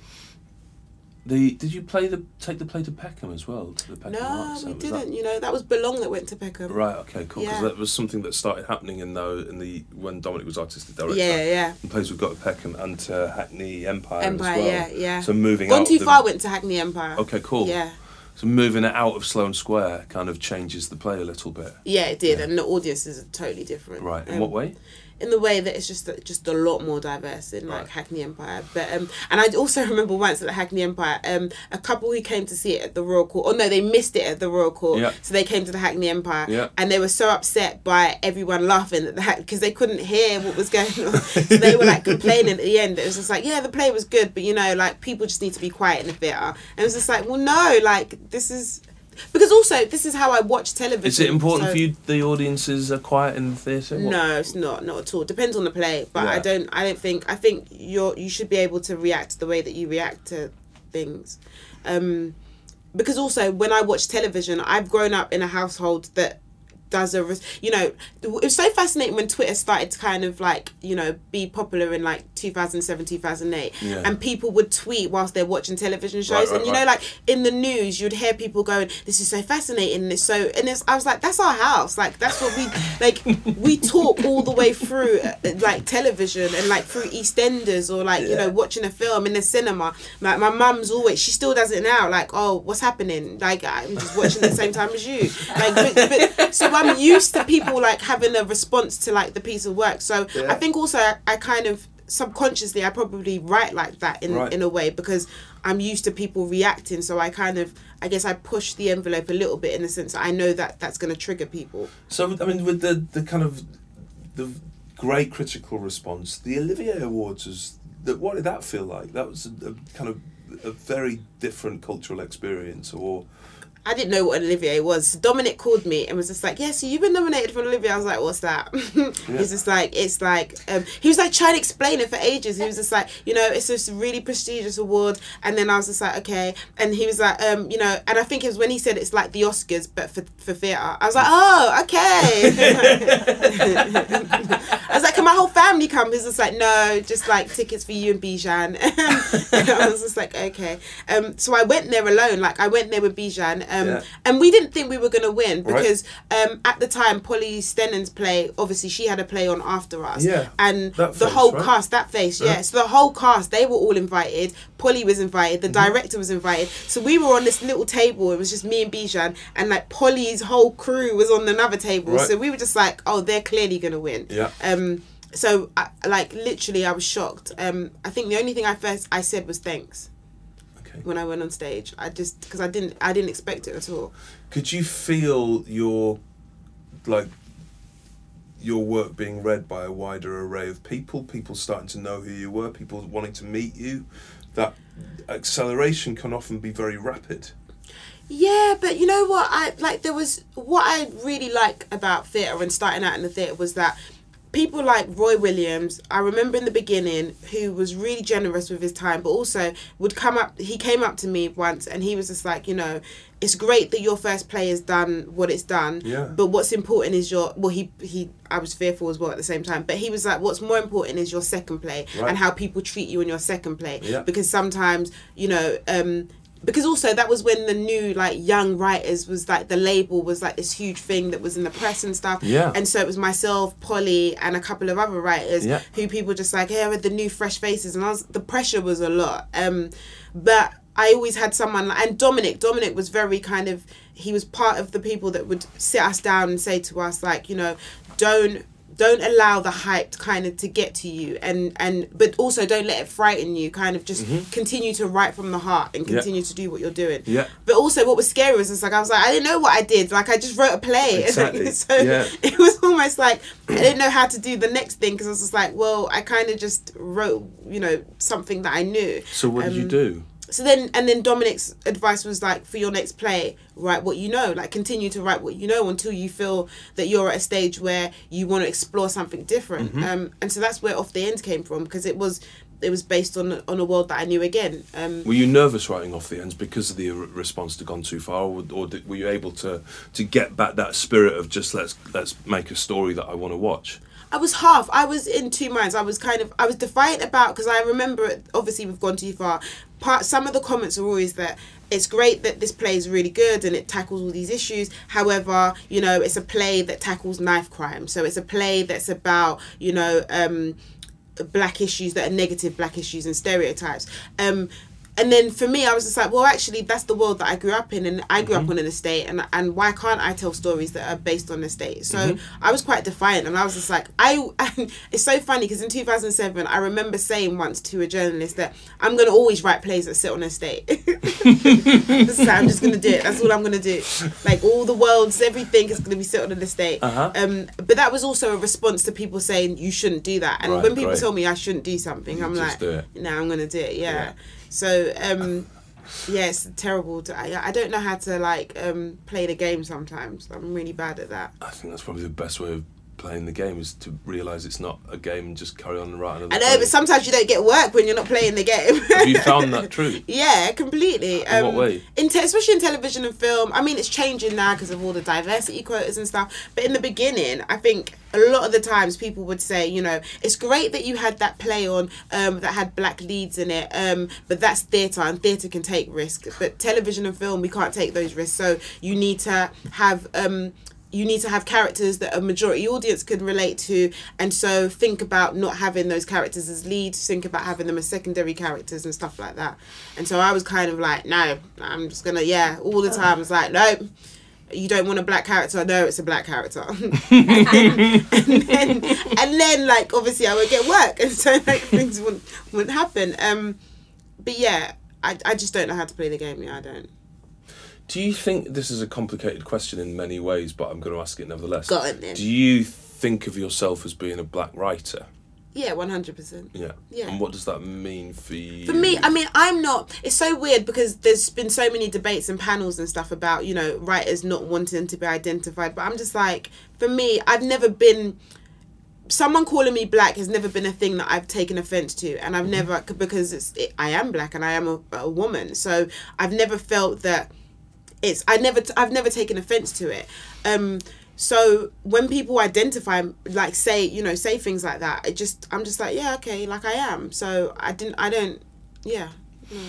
B: The did you play the take the play to Peckham as well? To the Peckham
C: No, we?
B: Was that-
C: didn't. You know, that was Belong that went to Peckham.
B: Right. Okay. Cool. Because
C: Yeah.
B: that was something that started happening in the in the when Dominic was artistic director.
C: Yeah, yeah.
B: And plays we've got at Peckham and to Hackney Empire,
C: Empire,
B: as well.
C: yeah, yeah.
B: So moving
C: Gone
B: out
C: too
B: the-
C: far went to Hackney Empire.
B: Okay. Cool.
C: Yeah,
B: So moving it out of Sloane Square kind of changes the play a little bit.
C: yeah, it did,
B: Yeah.
C: and the audiences are totally different.
B: Right. In
C: Um,
B: what way?
C: In the way that it's just just a lot more diverse in like
B: Right.
C: Hackney Empire. But um, and I also remember once at the Hackney Empire, um, a couple who came to see it at the Royal Court. Oh no, they missed it at the Royal Court.
B: Yeah.
C: So they came to the Hackney Empire,
B: Yeah.
C: and they were so upset by everyone laughing at the because they couldn't hear what was going on. so they were like complaining at the end. It was just like, yeah, the play was good, but you know, like people just need to be quiet in the theatre. And it was just like, well, no, like this is. Because also, this is how I watch television.
B: Is it important
C: so-
B: for you? The audiences are quiet in the theatre.
C: No, it's not. Not at all. Depends on the play, but I don't. I don't think. I think you're. You should be able to react the way that you react to things, um, because also when I watch television, I've grown up in a household that does a. You know, it was so fascinating when Twitter started to kind of like you know be popular in like two thousand seven, two thousand eight,
B: Yeah.
C: and people would tweet whilst they're watching television shows,
B: Right, right,
C: and you know, like in the news, you'd hear people going, "This is so fascinating," and it's so, and it's. I was like, "That's our house. Like that's what we like. we talk all the way through uh, like television and like through EastEnders or like you know watching a film in the cinema. Like my mum's always, she still does it now. Like, oh, what's happening? Like I'm just watching at the same time as you. Like, but, but, so I'm used to people like having a response to like the piece of work. So
B: Yeah.
C: I think also I, kind of subconsciously I probably write like that in
B: Right.
C: in a way because I'm used to people reacting. So I kind of I guess I push the envelope a little bit in the sense that I know that that's going to trigger people.
B: So I mean, with the the kind of the great critical response, the Olivier Awards is that. What did that feel like? That was a, a kind of a very different cultural experience, or
C: I didn't know what Olivier was. Dominic called me and was just like, "Yeah, so you've been nominated for Olivier." I was like, "What's that?" He's just like, "It's like," um, he was like trying to explain it for ages. He was just like, "You know, it's this really prestigious award," and then I was just like, "Okay," and he was like, um, "You know," and I think it was when he said it's like the Oscars but for for theatre. I was like, "Oh, okay." I was like, "Can my whole family come?" He's just like, "No, just like tickets for you and Bijan." and I was just like, "Okay." Um, so I went there alone. Like I went there with Bijan. Um,
B: Yeah.
C: and we didn't think we were gonna win
B: Right.
C: because um, at the time Polly Stenham's play, obviously she had a play on after us.
B: Yeah,
C: And the
B: face,
C: whole
B: right?
C: cast, that face, yeah.
B: Yeah.
C: So the whole cast, they were all invited. Polly was invited.
B: Mm-hmm.
C: The director was invited. So we were on this little table. It was just me and Bijan, and like Polly's whole crew was on another table.
B: Right.
C: So we were just like, oh, they're clearly gonna win.
B: Yeah.
C: Um. So I, like literally, I was shocked. Um. I think the only thing I first I said was thanks
B: okay.
C: when I went on stage. I just because I didn't I didn't expect it at all.
B: Could you feel your like your work being read by a wider array of people? People starting to know who you were. People wanting to meet you. That acceleration can often be very rapid.
C: Yeah, but you know what? I like there was what I really like about theatre and starting out in the theatre was that people like Roy Williams, I remember in the beginning, who was really generous with his time, but also would come up. He came up to me once, and he was just like, you know, it's great that your first play has done what it's done.
B: Yeah.
C: But what's important is your. Well, he he. I was fearful as well at the same time, but he was like, what's more important is your second play
B: Right.
C: and how people treat you in your second play.
B: Yeah.
C: Because sometimes, you know. um because also that was when the new like young writers was like the label was like this huge thing that was in the press and stuff
B: Yeah.
C: and so it was myself polly and a couple of other writers
B: Yeah.
C: who people just like here are the new fresh faces and I was the pressure was a lot um but I always had someone and Dominic Dominic was very kind of he was part of the people that would sit us down and say to us like you know don't don't allow the hype kind of to get to you and and but also don't let it frighten you kind of just continue to write from the heart and
B: Mm-hmm. Yeah.
C: continue to do what you're doing
B: Yeah.
C: but also what was scary was it's like I was like I didn't know what I did like I just wrote a play
B: Exactly.
C: so
B: Yeah.
C: it was almost like I didn't know how to do the next thing because I was just like well I kind of just wrote you know something that I knew
B: So what did you
C: Um,
B: do?
C: So then and then Dominic's advice was like for your next play write what you know like continue to write what you know until you feel that you're at a stage where you want to explore something different
B: Mm-hmm.
C: um and so that's where off the end came from because it was it was based on on a world that I knew again um
B: Were you nervous writing Off the Endz because of the response to gone too far, or, or did, were you able to to get back that spirit of just let's let's make a story that I want to watch?
C: I was half. I was in two minds. I was kind of. I was defiant about because I remember. Obviously, we've gone too far. Part. Some of the comments are always that it's great that this play is really good and it tackles all these issues. However, you know, it's a play that tackles knife crime. So it's a play that's about you know um, black issues that are negative black issues and stereotypes. Um, and then for me, I was just like, well, actually, that's the world that I grew up in, and I grew up on an estate, and and why can't I tell stories that are based on estate? So I was quite defiant, and I was just like, I. it's so funny because in two thousand seven, I remember saying once to a journalist that I'm gonna always write plays that sit on estate. This is how I'm just gonna do it. That's all I'm gonna do. Like all the worlds, everything is gonna be sit on an estate.
B: Uh-huh.
C: Um, but that was also a response to people saying you shouldn't do that, and
B: Right,
C: when people
B: great.
C: tell me I shouldn't do something, I'm like, no, I'm gonna do it. Yeah.
B: Yeah.
C: So um, yeah, terrible. To, I I don't know how to like um play the game sometimes. I'm really bad at that.
B: I think that's probably the best way of playing the game is to realise it's not a game and just carry on and write another.
C: I know,
B: play.
C: but sometimes you don't get work when you're not playing the game.
B: Have you found that true?
C: Yeah, completely.
B: In what way?
C: In te- especially in television and film. I mean, it's changing now because of all the diversity quotas and stuff. But in the beginning, I think a lot of the times people would say, you know, it's great that you had that play on um, that had black leads in it, um, but that's theatre and theatre can take risks. But television and film, we can't take those risks. So you need to have. Um, you need to have characters that a majority audience can relate to and so think about not having those characters as leads think about having them as secondary characters and stuff like that. And so i was kind of like no i'm just gonna yeah all the time it's like no you don't want a black character no it's a black character. And, then, and then and then like obviously i would get work and so like things wouldn't wouldn't happen. Um but yeah I, I just don't know how to play the game yeah i don't
B: Do you think this is a complicated question in many ways, but I'm going to ask it nevertheless?
C: Go on then.
B: Do you think of yourself as being a black writer?
C: yeah 100%
B: Yeah.
C: Yeah.
B: And what does that mean for you?
C: For me, I mean, I'm not. It's so weird because there's been so many debates and panels and stuff about you know writers not wanting to be identified. But I'm just like, for me, I've never been. Someone calling me black has never been a thing that I've taken offense to, and I've mm-hmm. never because it's it, I am black and I am a, a woman, so I've never felt that it's I never t- I've never taken offense to it. Um, so when people identify like say you know say things like that, it just I'm just like yeah okay like I am. So I didn't I don't yeah. No.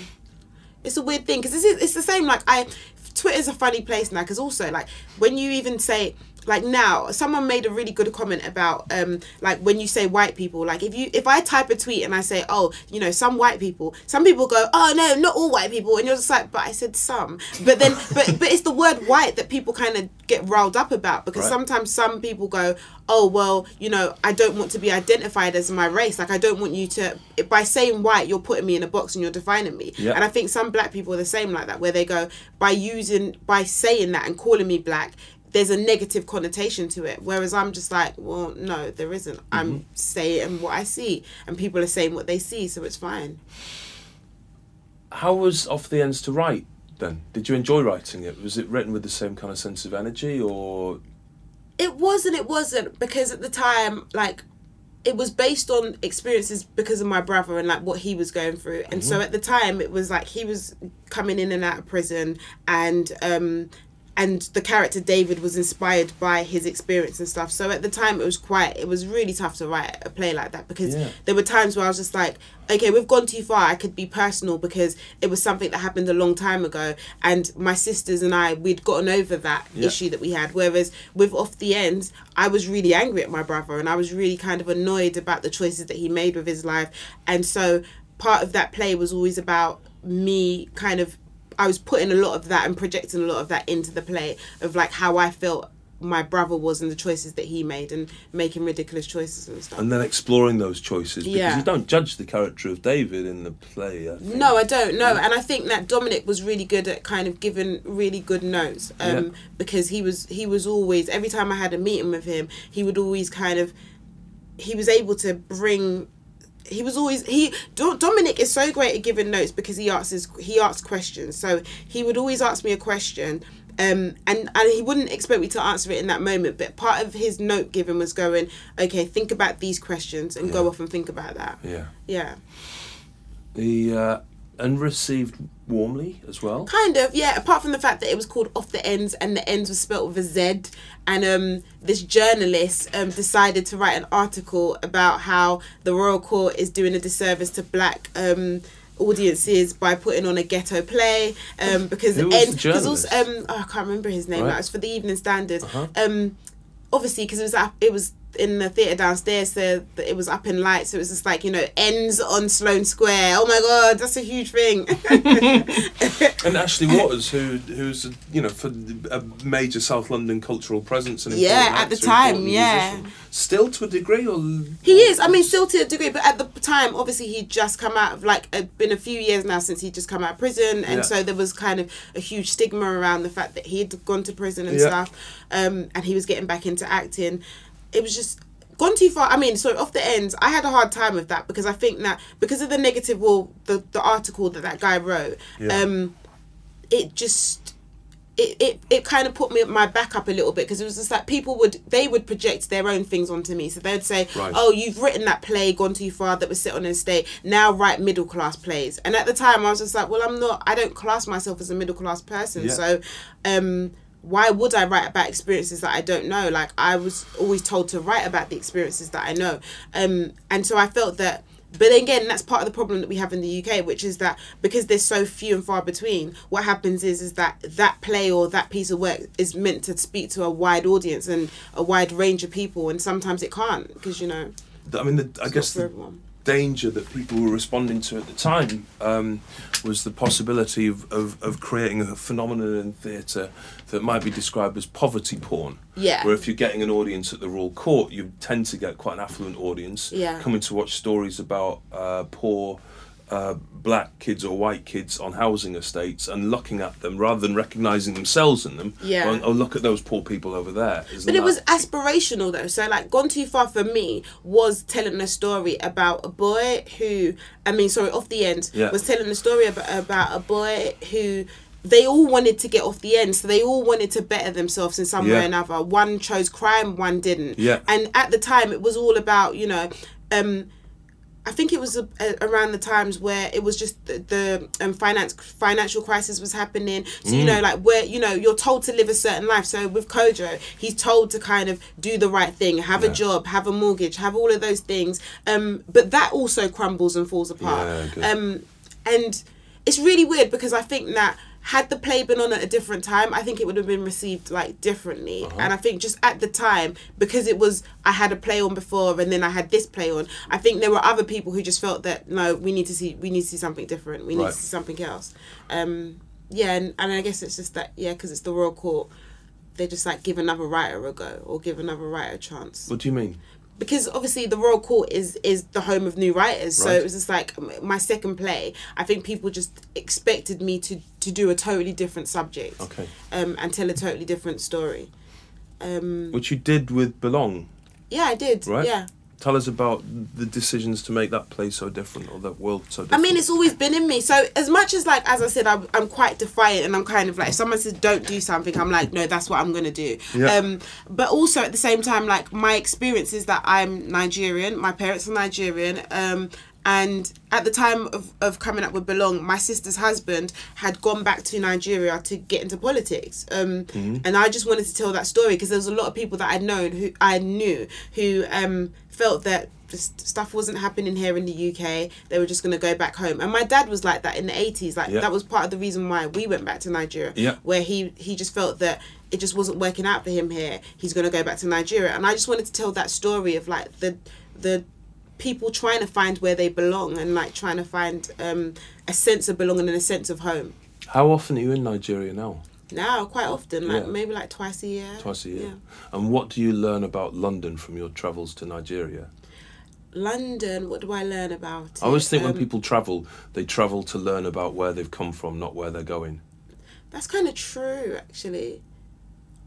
C: It's a weird thing because it's it's the same like I Twitter's a funny place now because also like when you even say like now someone made a really good comment about um like when you say white people like if you if i type a tweet and i say oh you know some white people some people go oh no not all white people and you're just like but i said some but then but but it's the word white that people kind of get riled up about because
B: Right.
C: sometimes some people go oh well you know i don't want to be identified as my race like i don't want you to by saying white you're putting me in a box and you're defining me
B: Yeah.
C: and i think some black people are the same like that where they go by using by saying that and calling me black there's a negative connotation to it whereas i'm just like well no there isn't i'm saying what i see and people are saying what they see so it's fine
B: How was Off the Endz to write? Then, did you enjoy writing it? Was it written with the same kind of sense of energy, or
C: It wasn't. It wasn't because at the time, like, it was based on experiences because of my brother and like what he was going through. And so at the time, it was like he was coming in and out of prison, and um, and the character David was inspired by his experience and stuff. So at the time, it was quite. It was really tough to write a play like that because
B: Yeah.
C: there were times where I was just like, okay, we've gone too far. I could be personal because it was something that happened a long time ago, and my sisters and I we'd gotten over that
B: Yeah.
C: issue that we had. Whereas with Off the Endz, I was really angry at my brother, and I was really kind of annoyed about the choices that he made with his life, and so part of that play was always about me kind of. I was putting a lot of that and projecting a lot of that into the play of like how I felt my brother was and the choices that he made and making ridiculous choices and stuff.
B: and then exploring those choices because
C: Yeah.
B: you don't judge the character of David in the play. I think.
C: No, I don't know, and I think that Dominic was really good at kind of giving really good notes, um,
B: Yeah.
C: because he was he was always every time I had a meeting with him, he would always kind of he was able to bring. He was always he Do- Dominic is so great at giving notes because he asks his, he asks questions. So he would always ask me a question, um, and and he wouldn't expect me to answer it in that moment. But part of his note giving was going, okay, think about these questions and go off and think about that.
B: Yeah.
C: Yeah.
B: The uh, and received warmly as well.
C: Kind of, yeah. Apart from the fact that it was called Off the Endz and the ends was spelt with a Z, and um, this journalist um, decided to write an article about how the Royal Court is doing a disservice to black um, audiences by putting on a ghetto play um, because the
B: was
C: end
B: the
C: because also um, oh, I can't remember his name.
B: Right.
C: That was for the Evening Standard.
B: Uh-huh.
C: Um, obviously, because it was it was in the theatre downstairs, so it was up in lights. So it was just like you know ends on Sloane Square. Oh my god, that's a huge thing.
B: And Ashley Walters, who who's a, you know for a major South London cultural presence and
C: Yeah, at the time, yeah.
B: musician. still to a degree, or
C: He is. I mean, still to a degree, but at the time, obviously, he'd just come out of like it'd been a few years now since he'd just come out of prison, and
B: Yeah.
C: so there was kind of a huge stigma around the fact that he'd gone to prison and
B: Yeah.
C: stuff, um, and he was getting back into acting. It was just gone too far. I mean, so off the ends, I had a hard time with that because I think that because of the negative, well, the the article that that guy wrote,
B: Yeah.
C: um, it just it, it, it kind of put me my back up a little bit because it was just like people would they would project their own things onto me so they'd say
B: Right.
C: oh you've written that play gone too far that was set on an estate now write middle class plays and at the time i was just like well i'm not i don't class myself as a middle class person
B: Yeah.
C: so um why would i write about experiences that i don't know like i was always told to write about the experiences that i know um and so i felt that but again, that's part of the problem that we have in the UK, which is that because there's so few and far between, what happens is is that that play or that piece of work is meant to speak to a wide audience and a wide range of people, and sometimes it can't because you know.
B: I mean, the, I guess the. Danger that people were responding to at the time um, was the possibility of, of, of creating a phenomenon in theatre that might be described as poverty porn.
C: Yeah.
B: Where if you're getting an audience at the Royal Court, you tend to get quite an affluent audience
C: Yeah.
B: coming to watch stories about uh, poor uh, black kids or white kids on housing estates and looking at them rather than recognising themselves in them.
C: Yeah.
B: going, oh, look at those poor people over there. Isn't
C: But it
B: that-
C: was aspirational though. So like Gone Too Far for me was telling a story about a boy who I mean sorry, off the end
B: Yeah.
C: was telling a story about about a boy who they all wanted to get off the end, so they all wanted to better themselves in some way or another. One chose crime, one didn't.
B: Yeah.
C: And at the time, it was all about you know, um, I think it was a, a, around the times where it was just the, the um, finance financial crisis was happening. So you
B: Mm.
C: know, like where you know you're told to live a certain life. So with Kojo, he's told to kind of do the right thing, have
B: Yeah.
C: a job, have a mortgage, have all of those things. Um, but that also crumbles and falls apart.
B: Yeah,
C: um, and it's really weird because I think that had the play been on at a different time, I think it would have been received like differently.
B: Uh-huh.
C: And I think just at the time, because it was I had a play on before and then I had this play on, I think there were other people who just felt that no, we need to see we need to see something different. We need
B: Right.
C: to see something else. Um, yeah, and, and I guess it's just that yeah, because it's the Royal Court. They just like give another writer a go or give another writer a chance
B: What do you mean?
C: Because obviously the Royal Court is is the home of new writers. So
B: Right.
C: it was just like my second play. I think people just expected me to to do a totally different subject,
B: Okay.
C: um, and tell a totally different story. Um,
B: Which you did with Belong.
C: yeah, I did.
B: Right.
C: Yeah,
B: Tell us about the decisions to make that place so different or that world so different.
C: I mean, it's always been in me. So as much as like, as I said, I'm, I'm quite defiant, and I'm kind of like, if someone says don't do something, I'm like, no, that's what I'm gonna do.
B: Yeah.
C: Um, but also at the same time, like my experience is that I'm Nigerian. My parents are Nigerian. Um, and at the time of, of coming up with Belong, my sister's husband had gone back to Nigeria to get into politics. Um, And I just wanted to tell that story because there was a lot of people that I'd known who I knew who um, felt that stuff wasn't happening here in the UK. They were just going to go back home. And my dad was like that in the 80s. Like
B: Yeah.
C: that was part of the reason why we went back to Nigeria.
B: Yeah.
C: Where he he just felt that it just wasn't working out for him here. He's going to go back to Nigeria. And I just wanted to tell that story of like the the people trying to find where they belong and like trying to find um, a sense of belonging and a sense of home.
B: How often are you in Nigeria now?
C: Now, quite often, like
B: Yeah.
C: maybe like twice a year.
B: Twice a year.
C: Yeah.
B: And what do you learn about London from your travels to Nigeria?
C: London, what do I learn about?
B: I always think when
C: Um,
B: people travel, they travel to learn about where they've come from, not where they're going.
C: That's kind of true, actually.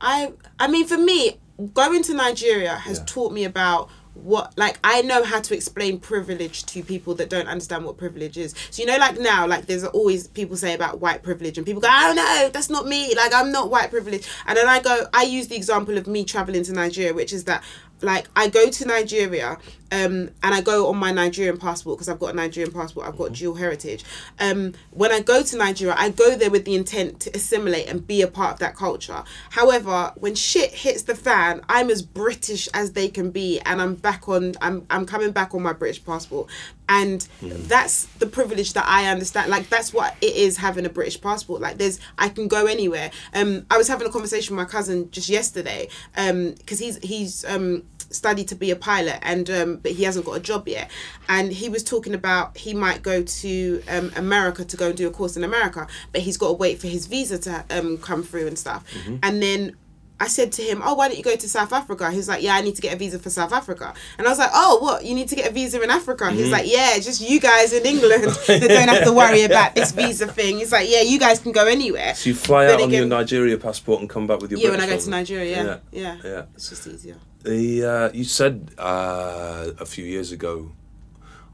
C: I I mean, for me, going to Nigeria has
B: Yeah.
C: taught me about what like I know how to explain privilege to people that don't understand what privilege is. So you know, like now, like there's always people say about white privilege, and people go, "Oh no, that's not me. Like I'm not white privilege." And then I go, I use the example of me traveling to Nigeria, which is that like I go to Nigeria um, and I go on my Nigerian passport because I've got a Nigerian passport, I've got dual heritage. Um, when I go to Nigeria, I go there with the intent to assimilate and be a part of that culture. However, when shit hits the fan, I'm as British as they can be, and I'm back on. I'm I'm coming back on my British passport, and that's the privilege that I understand. Like that's what it is having a British passport. Like there's I can go anywhere. Um, I was having a conversation with my cousin just yesterday, um, because he's he's um studied to be a pilot and um but he hasn't got a job yet and he was talking about he might go to um america to go and do a course in america but he's got to wait for his visa to um come through and stuff and then I said to him, "Oh, why don't you go to South Africa?" He's like, "Yeah, I need to get a visa for South Africa." And I was like, "Oh, what? You need to get a visa in Africa?" He's like, "Yeah, just you guys in England that don't have to worry about this visa thing." He's like, "Yeah, you guys can go anywhere."
B: So you fly
C: But
B: out on your Nigeria passport and come back with your
C: Yeah, when I go to? Nigeria, yeah, yeah,
B: yeah.
C: it's just easier.
B: The uh, you said uh, a few years ago,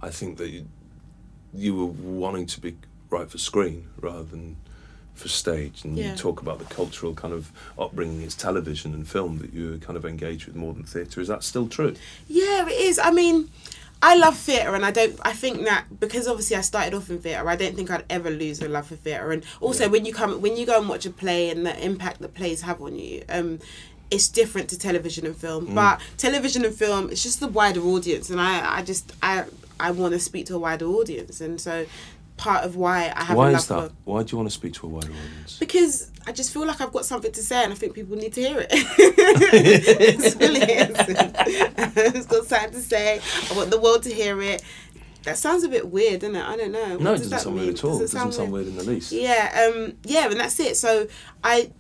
B: I think that you, you were wanting to be right for screen rather than for stage, and
C: Yeah.
B: you talk about the cultural kind of upbringing as television and film that you kind of engage with more than theatre. Is that still true?
C: Yeah, it is. I mean, I love theatre, and I don't. I think that because obviously I started off in theatre, I don't think I'd ever lose a love for theatre. And also,
B: Yeah.
C: when you come, when you go and watch a play, and the impact that plays have on you, um, it's different to television and
B: Mm.
C: film. But television and film, it's just a wider audience, and I, I just, I, I want to speak to a wider audience, and so part of why I have
B: Why is that?
C: for
B: Why do you want to speak to a wider audience?
C: because I just feel like I've got something to say and I think people need to hear it. It's really is. I've got something to say. I want the world to hear it. That sounds a bit weird, doesn't it? I don't know.
B: No,
C: What
B: it
C: does
B: doesn't
C: that
B: sound
C: mean?
B: weird at all. It
C: Does
B: doesn't sound weird in the least.
C: Yeah, um, yeah, and that's it. So I,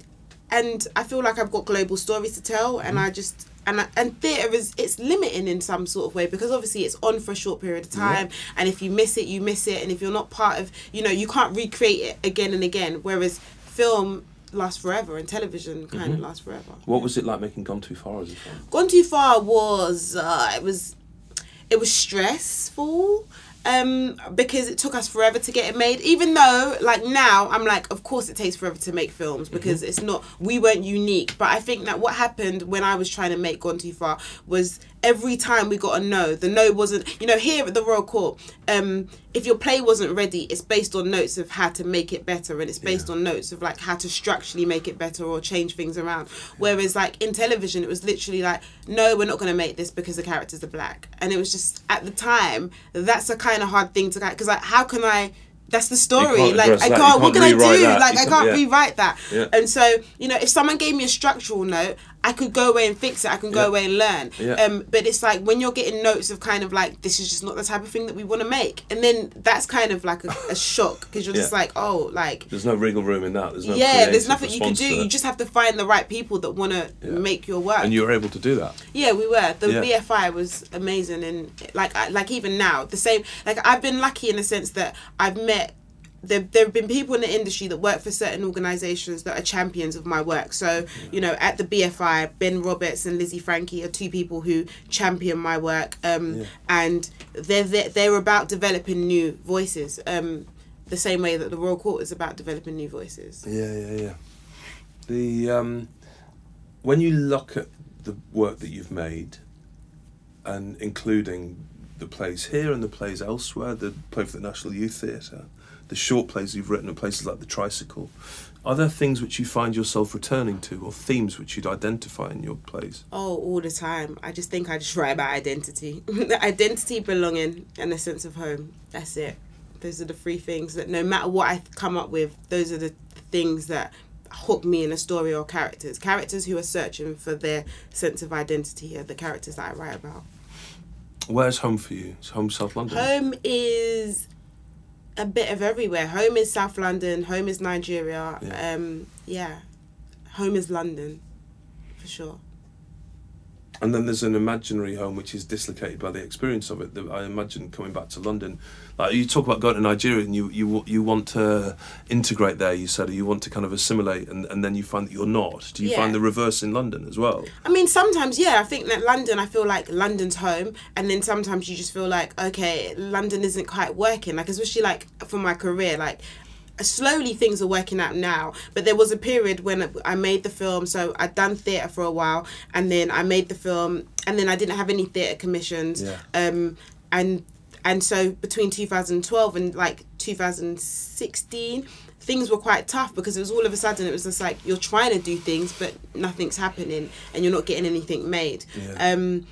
C: and I feel like I've got global stories to tell, and I just and I, and theatre is it's limiting in some sort of way because obviously it's on for a short period of time, and if you miss it, you miss it, and if you're not part of, you know, you can't recreate it again and again. Whereas film lasts forever, and television kind of lasts forever.
B: What was it like making Gone Too Far as a film?
C: Gone Too Far was uh, it was it was stressful um because it took us forever to get it made. Even though like now i'm like of course it takes forever to make films because it's not we weren't unique. But i think that what happened when i was trying to make gone too far was every time we got a no the no wasn't you know here at the royal court um if your play wasn't ready it's based on notes of how to make it better and it's based
B: Yeah.
C: on notes of like how to structurally make it better or change things around whereas like in television it was literally like no we're not going to make this because the characters are black and it was just at the time that's a kind of hard thing to because like how can i that's the story like i
B: that.
C: can't, what can i do
B: that.
C: like
B: You
C: i
B: can-
C: can't
B: yeah.
C: rewrite that
B: Yeah.
C: and so you know if someone gave me a structural note i could go away and fix it i can go
B: Yeah.
C: away and learn
B: Yeah.
C: um but it's like when you're getting notes of kind of like this is just not the type of thing that we want to make and then that's kind of like a, a shock because you're just like oh like
B: There's no wriggle room in that. There's no
C: yeah, there's nothing you can do. You just have to find the right people that want to
B: Yeah.
C: make your work.
B: and you were able to do that.
C: yeah, we were. The
B: Yeah.
C: BFI was amazing, and like, I, like even now, the same. Like I've been lucky in the sense that I've met there there have been people in the industry that work for certain organisations that are champions of my work. So you know, at the BFI, Ben Roberts and Lizzie Francke are two people who champion my work, um,
B: Yeah.
C: and they're, they're they're about developing new voices. Um, the same way that the Royal Court is about developing new voices.
B: Yeah, yeah, yeah. The um, when you look at the work that you've made, and including the plays here and the plays elsewhere, the play for the National Youth Theatre, the short plays you've written at places like the Tricycle, are there things which you find yourself returning to, or themes which you'd identify in your plays?
C: Oh, all the time. I just think I just write about identity. identity, belonging, and a sense of home. That's it. Those are the three things that no matter what I come up with, those are the things that hook me in a story or characters. Characters who are searching for their sense of identity are the characters that I write about.
B: Where's home for you? Is home South London?
C: Home is a bit of everywhere. Home is South London. Home is Nigeria.
B: Yeah.
C: Um, yeah. Home is London, for sure.
B: And then there's an imaginary home which is dislocated by the experience of it. That I imagine coming back to London, like you talk about going to Nigeria and you you you want to integrate there. You said or you want to kind of assimilate, and, and then you find that you're not. Do you
C: Yeah.
B: find the reverse in London as well?
C: I mean, sometimes, yeah, I think that London, I feel like London's home. And then sometimes you just feel like, okay, London isn't quite working. Like, especially like for my career, like, slowly things are working out now. But there was a period when I made the film. So I'd done theatre for a while. And then I made the film. And then I didn't have any theatre commissions.
B: Yeah.
C: Um, and and so between 2012 and like 2016 things were quite tough because it was all of a sudden it was just like you're trying to do things but nothing's happening and you're not getting anything made
B: Yeah.
C: um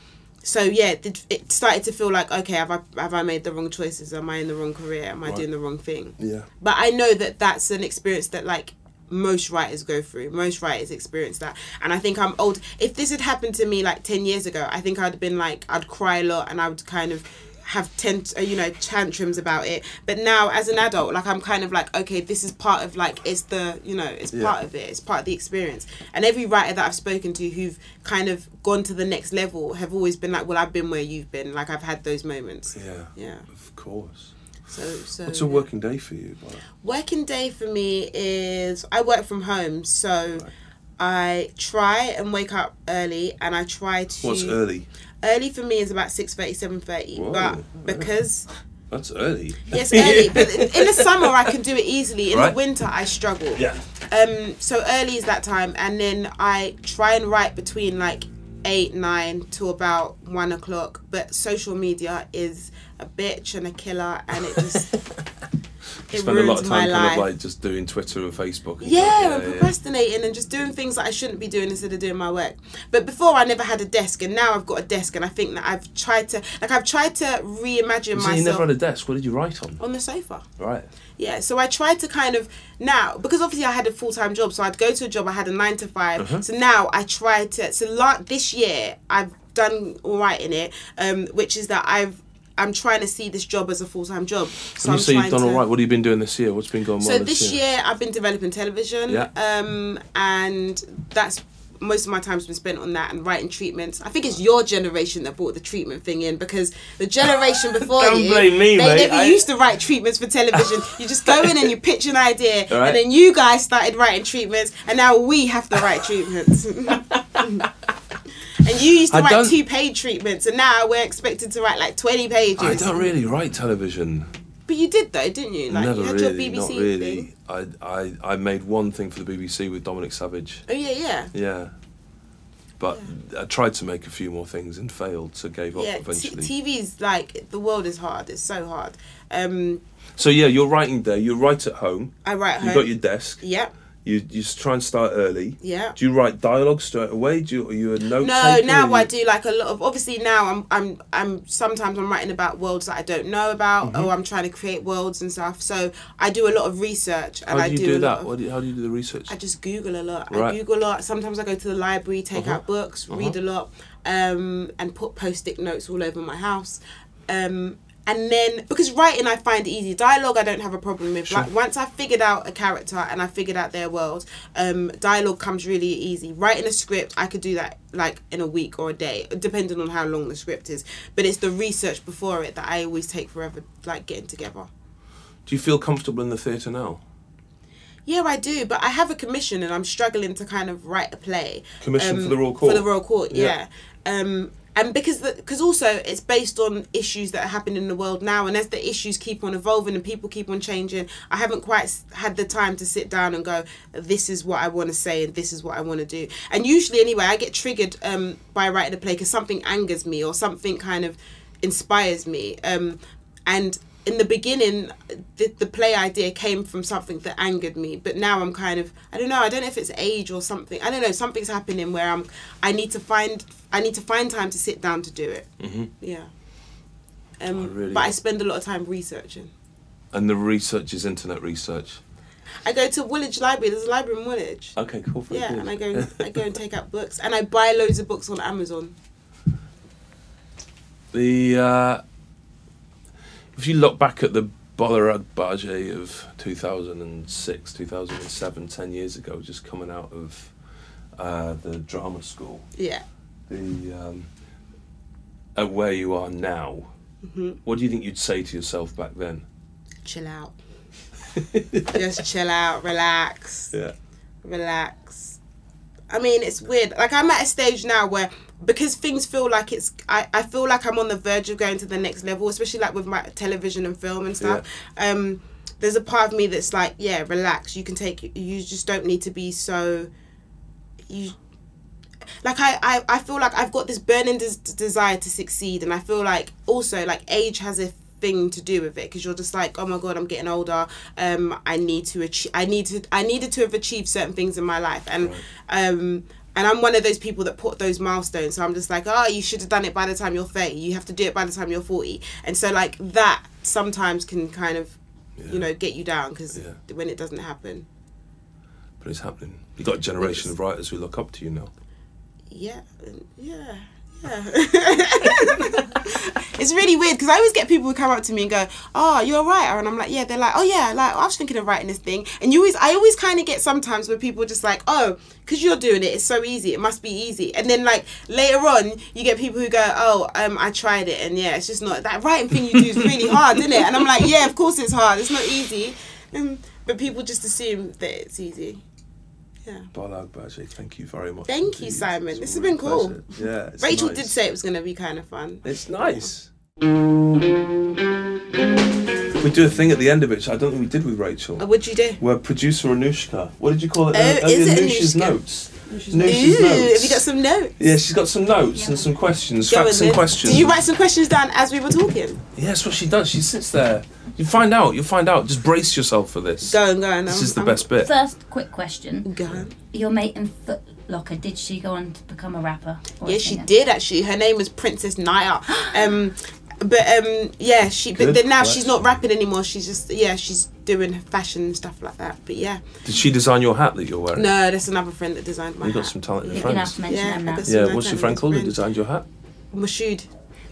C: so yeah it, started to feel like okay have I have I made the wrong choices am I in the wrong career am I
B: Right.
C: doing the wrong thing
B: Yeah.
C: but I know that that's an experience that like most writers go through. Most writers experience that, and I think I'm old. If this had happened to me like ten years ago, I think I'd have been like I'd cry a lot and I would kind of have tent uh, you know tantrums about it. But now as an adult, like I'm kind of like okay, this is part of like it's the you know it's
B: Yeah.
C: part of it. It's part of the experience. And every writer that I've spoken to who've kind of gone to the next level have always been like, well, I've been where you've been. Like I've had those moments.
B: Yeah.
C: Yeah.
B: Of course.
C: So so.
B: What's a working day for you?
C: Working day for me is I work from home, so
B: Right.
C: I try and wake up early, and I try to.
B: What's early?
C: Early for me is about six thirty, seven thirty.
B: Whoa.
C: But because
B: That's early.
C: yes, early. but in the summer I can do it easily. In
B: Right.
C: the winter I struggle.
B: Yeah.
C: Um. So early is that time, and then I try and write between like eight, nine to about one o'clock. But social media is a bitch and a killer, and it just. It
B: Spend a lot of time kind of like just doing Twitter and Facebook. And
C: Yeah,
B: stuff.
C: and procrastinating and just doing things that I shouldn't be doing instead of doing my work. But before I never had a desk, and now I've got a desk, and I think that I've tried to like I've tried to reimagine
B: So you
C: myself
B: never had a desk. What did you write on?
C: on the sofa.
B: Right.
C: Yeah, so I tried to kind of now because obviously I had a full time job, so I'd go to a job. I had a nine to 5
B: Uh-huh.
C: So now I try to. So like this year I've done all right in it, um, which is that I've I'm trying to see this job as a full time job. So
B: When
C: I'm
B: you say you've done
C: to,
B: all right, what have you been doing this year? What's been going on
C: So
B: this,
C: this year I've been developing television.
B: Yeah.
C: Um, and that's most of my time's been spent on that and writing treatments. I think it's your generation that brought the treatment thing in because the generation before
B: Don't
C: you,
B: blame me,
C: they
B: mate.
C: never
B: I-
C: used to write treatments for television. you just go in and you pitch an idea,
B: right.
C: and then you guys started writing treatments, and now we have to write treatments. And you used to
B: I
C: write two page treatments, and now we're expected to write like twenty pages.
B: I don't really write television.
C: But you did though, didn't you? Like
B: Never
C: you had
B: really,
C: your BBC
B: not really.
C: thing.
B: I, I I made one thing for the BBC with Dominic Savage.
C: Oh yeah, yeah.
B: Yeah. But I tried to make a few more things and failed, so gave up
C: yeah, t- TV's like the world is hard. It's so hard. Um,
B: so yeah, you're writing there. You write at home.
C: I write at home.
B: You
C: home.
B: got your desk.
C: Yep.
B: You you just try and start early.
C: Yeah.
B: Do you write dialogue straight away? Do you, are you a note
C: No, now I do like a lot of. Obviously, now I'm I'm I'm sometimes I'm writing about worlds that I don't know about,
B: Mm-hmm.
C: or I'm trying to create worlds and stuff. So I do a lot of research, and
B: How
C: I
B: do you
C: do,
B: do,
C: lot
B: that?
C: of-
B: What do you, how do you do the research?
C: I just Google a lot. I Google a lot. Sometimes I go to the library, take
B: Uh-huh.
C: out books, read a lot, um, and put post-it notes all over my house. Um, and then because writing I find easy, dialogue I don't have a problem with.
B: Sure.
C: Like once I've figured out a character and I figured out their world, um, dialogue comes really easy. Writing a script I could do that like in a week or a day, depending on how long the script is. But it's the research before it that I always take forever, like getting together.
B: Do you feel comfortable in the theatre now?
C: Yeah, I do, but I have a commission and I'm struggling to kind of write a play.
B: Commission
C: Um,
B: for the Royal Court?
C: For the Royal Court,
B: Yeah.
C: yeah. Um, and because because also it's based on issues that are happening in the world now, and as the issues keep on evolving and people keep on changing, I haven't quite had the time to sit down and go, this is what I want to say and this is what I want to do. And usually, anyway, I get triggered um, by writing a play because something angers me or something kind of inspires me. Um, and in the beginning, the, the play idea came from something that angered me. But now I'm kind of I don't know. I don't know if it's age or something. I don't know. Something's happening where I'm. I need to find. I need to find time to sit down to do it.
B: Mhm.
C: Yeah. Um,
B: I really-
C: but I spend a lot of time researching.
B: And the research is internet research.
C: I go to Woolwich Library. There's a library in Woolwich.
B: Okay, cool.
C: Yeah, and I go and, I go and take out books, and I buy loads of books on Amazon.
B: The uh, if you look back at the Bola Agbaje of 2006, 2007, 10 years ago, just coming out of uh, the drama school,
C: Yeah.
B: the um, at where you are now,
C: hmm
B: what do you think you'd say to yourself back then?
C: Chill out. Just chill out, relax.
B: Yeah.
C: relax. I mean, it's weird. Like I'm at a stage now where because things feel like it's I, I feel like I'm on the verge of going to the next level, especially like with my television and film and stuff. Um there's a part of me that's like, yeah, relax. You can take you just don't need to be so you like I, I, I feel like I've got this burning des- desire to succeed and I feel like also like age has a thing to do with it because you're just like oh my god I'm getting older um I need to achieve I need to I needed to have achieved certain things in my life and
B: Right.
C: um and I'm one of those people that put those milestones so I'm just like oh you should have done it by the time you're 30 you have to do it by the time you're 40 and so like that sometimes can kind of
B: Yeah.
C: you know get you down because
B: Yeah.
C: when it doesn't happen
B: But it's happening. You've got a generation of writers who look up to you now.
C: Yeah, yeah, yeah. it's really weird because I always get people who come up to me and go, "Oh, you're a writer," and I'm like, "Yeah." They're like, "Oh yeah, like I was thinking of writing this thing," and you always, I always kind of get sometimes where people just like, "Oh, because you're doing it, it's so easy, it must be easy," and then like later on, you get people who go, "Oh, um, I tried it, and yeah, it's just not that writing thing you do is really hard, isn't it?" And I'm like, "Yeah, of course it's hard. It's not easy," um, but people just assume that it's easy. Yeah.
B: Barge, thank you very much.
C: Thank you. Simon.
B: It's
C: This has been cool.
B: pleasure. Yeah.
C: Rachel
B: nice.
C: did say it was going to be kind of fun.
B: It's nice. We do a thing at the end of it, which I don't think we did with Rachel.
C: Uh, what'd you do?
B: We're producer Anoushka, what did you call it?
C: Oh,
B: Uh,
C: is it
B: Anusha's
C: Anoushka?
B: notes.
C: Ooh,
B: notes.
C: have you got some notes?
B: Yeah, she's got some notes and some questions,
C: Go
B: facts
C: on
B: and
C: then.
B: questions.
C: Did you write some questions down as we were talking?
B: Yeah, that's what she does. She sits there. You find out. You find out. Just brace yourself for this.
C: Go on, go on.
B: This
C: I'm-
B: is the
C: I'm-
B: best bit.
A: First, quick question.
C: Go on.
A: Your mate in Foot Locker, did she go on to become a rapper? or a
C: Yeah, she
A: singer?
C: did actually. Her name was Princess Naya. Um, but um, yeah, she. But then now she's not rapping anymore. She's just yeah, she's doing fashion and stuff like that. But yeah,
B: Did she design your hat that you're wearing?
C: no, that's another friend that designed my
B: You got some talented
A: You're have
B: friends.
A: to mention
C: Yeah,
A: them
C: I
A: now.
C: got some
B: Yeah, what's your friend called who designed your hat?
C: Mashoud.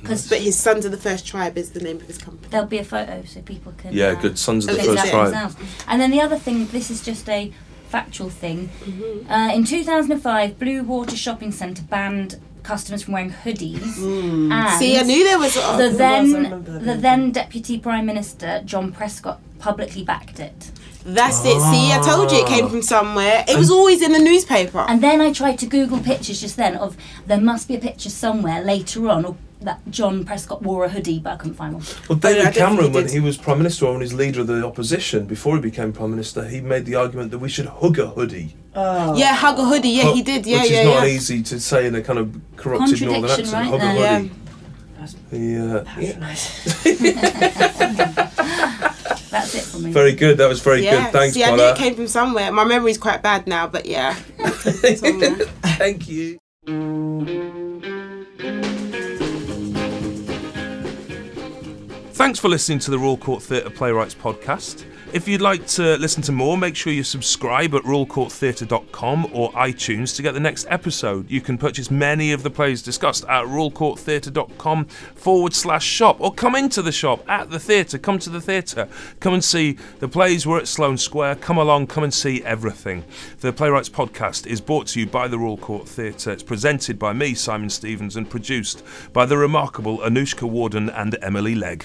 C: But his Sons of the First Tribe is the name of his company.
A: There'll be a photo so people can.
B: Yeah,
A: uh,
B: good. Sons of the First Tribe.
A: themselves. And then the other thing, this is just a factual thing.
C: Mm-hmm.
A: Uh, in 2005, Bluewater Shopping Centre banned customers from wearing hoodies. Mm. And
C: See, I knew there was.
A: The
C: there was, I
A: then the then Deputy Prime Minister John Prescott publicly backed it.
C: That's it. See, I told you it came from somewhere. It was always in the newspaper.
A: And then I tried to Google pictures just then of there must be a picture somewhere later on of that John Prescott wore a hoodie, but I couldn't find one.
B: Well,
C: I
B: David
C: don't
B: Cameron,
C: he
B: when he was Prime Minister or when he's leader of the opposition, before he became Prime Minister, he made the argument that we should hug a hoodie. Oh.
C: yeah, hug a hoodie. Yeah,
B: Hug-
C: he did. Yeah,
B: which
C: yeah,
B: is not
C: yeah.
B: easy to say in a kind of corrupted northern
A: Contradiction
B: accent.
A: right
B: hug a
A: there.
B: hoodie.
C: Yeah.
B: The, uh,
A: That's it for me.
B: very good. That was very
C: Yeah.
B: good. Thanks,
C: See, I knew it came from somewhere. My memory's quite bad now, but yeah. somewhere.
B: Thank you. Thanks for listening to the Royal Court Theatre Playwrights podcast. If you'd like to listen to more, make sure you subscribe at royalcourttheatre.com or iTunes to get the next episode. You can purchase many of the plays discussed at royalcourttheatre.com forward slash shop or come into the shop at the theatre. Come to the theatre. Come and see the plays. We're at Sloane Square. Come along, come and see everything. The Playwrights podcast is brought to you by the Royal Court Theatre. It's presented by me, Simon Stephens, and produced by the remarkable Anoushka Warden and Emily Legg.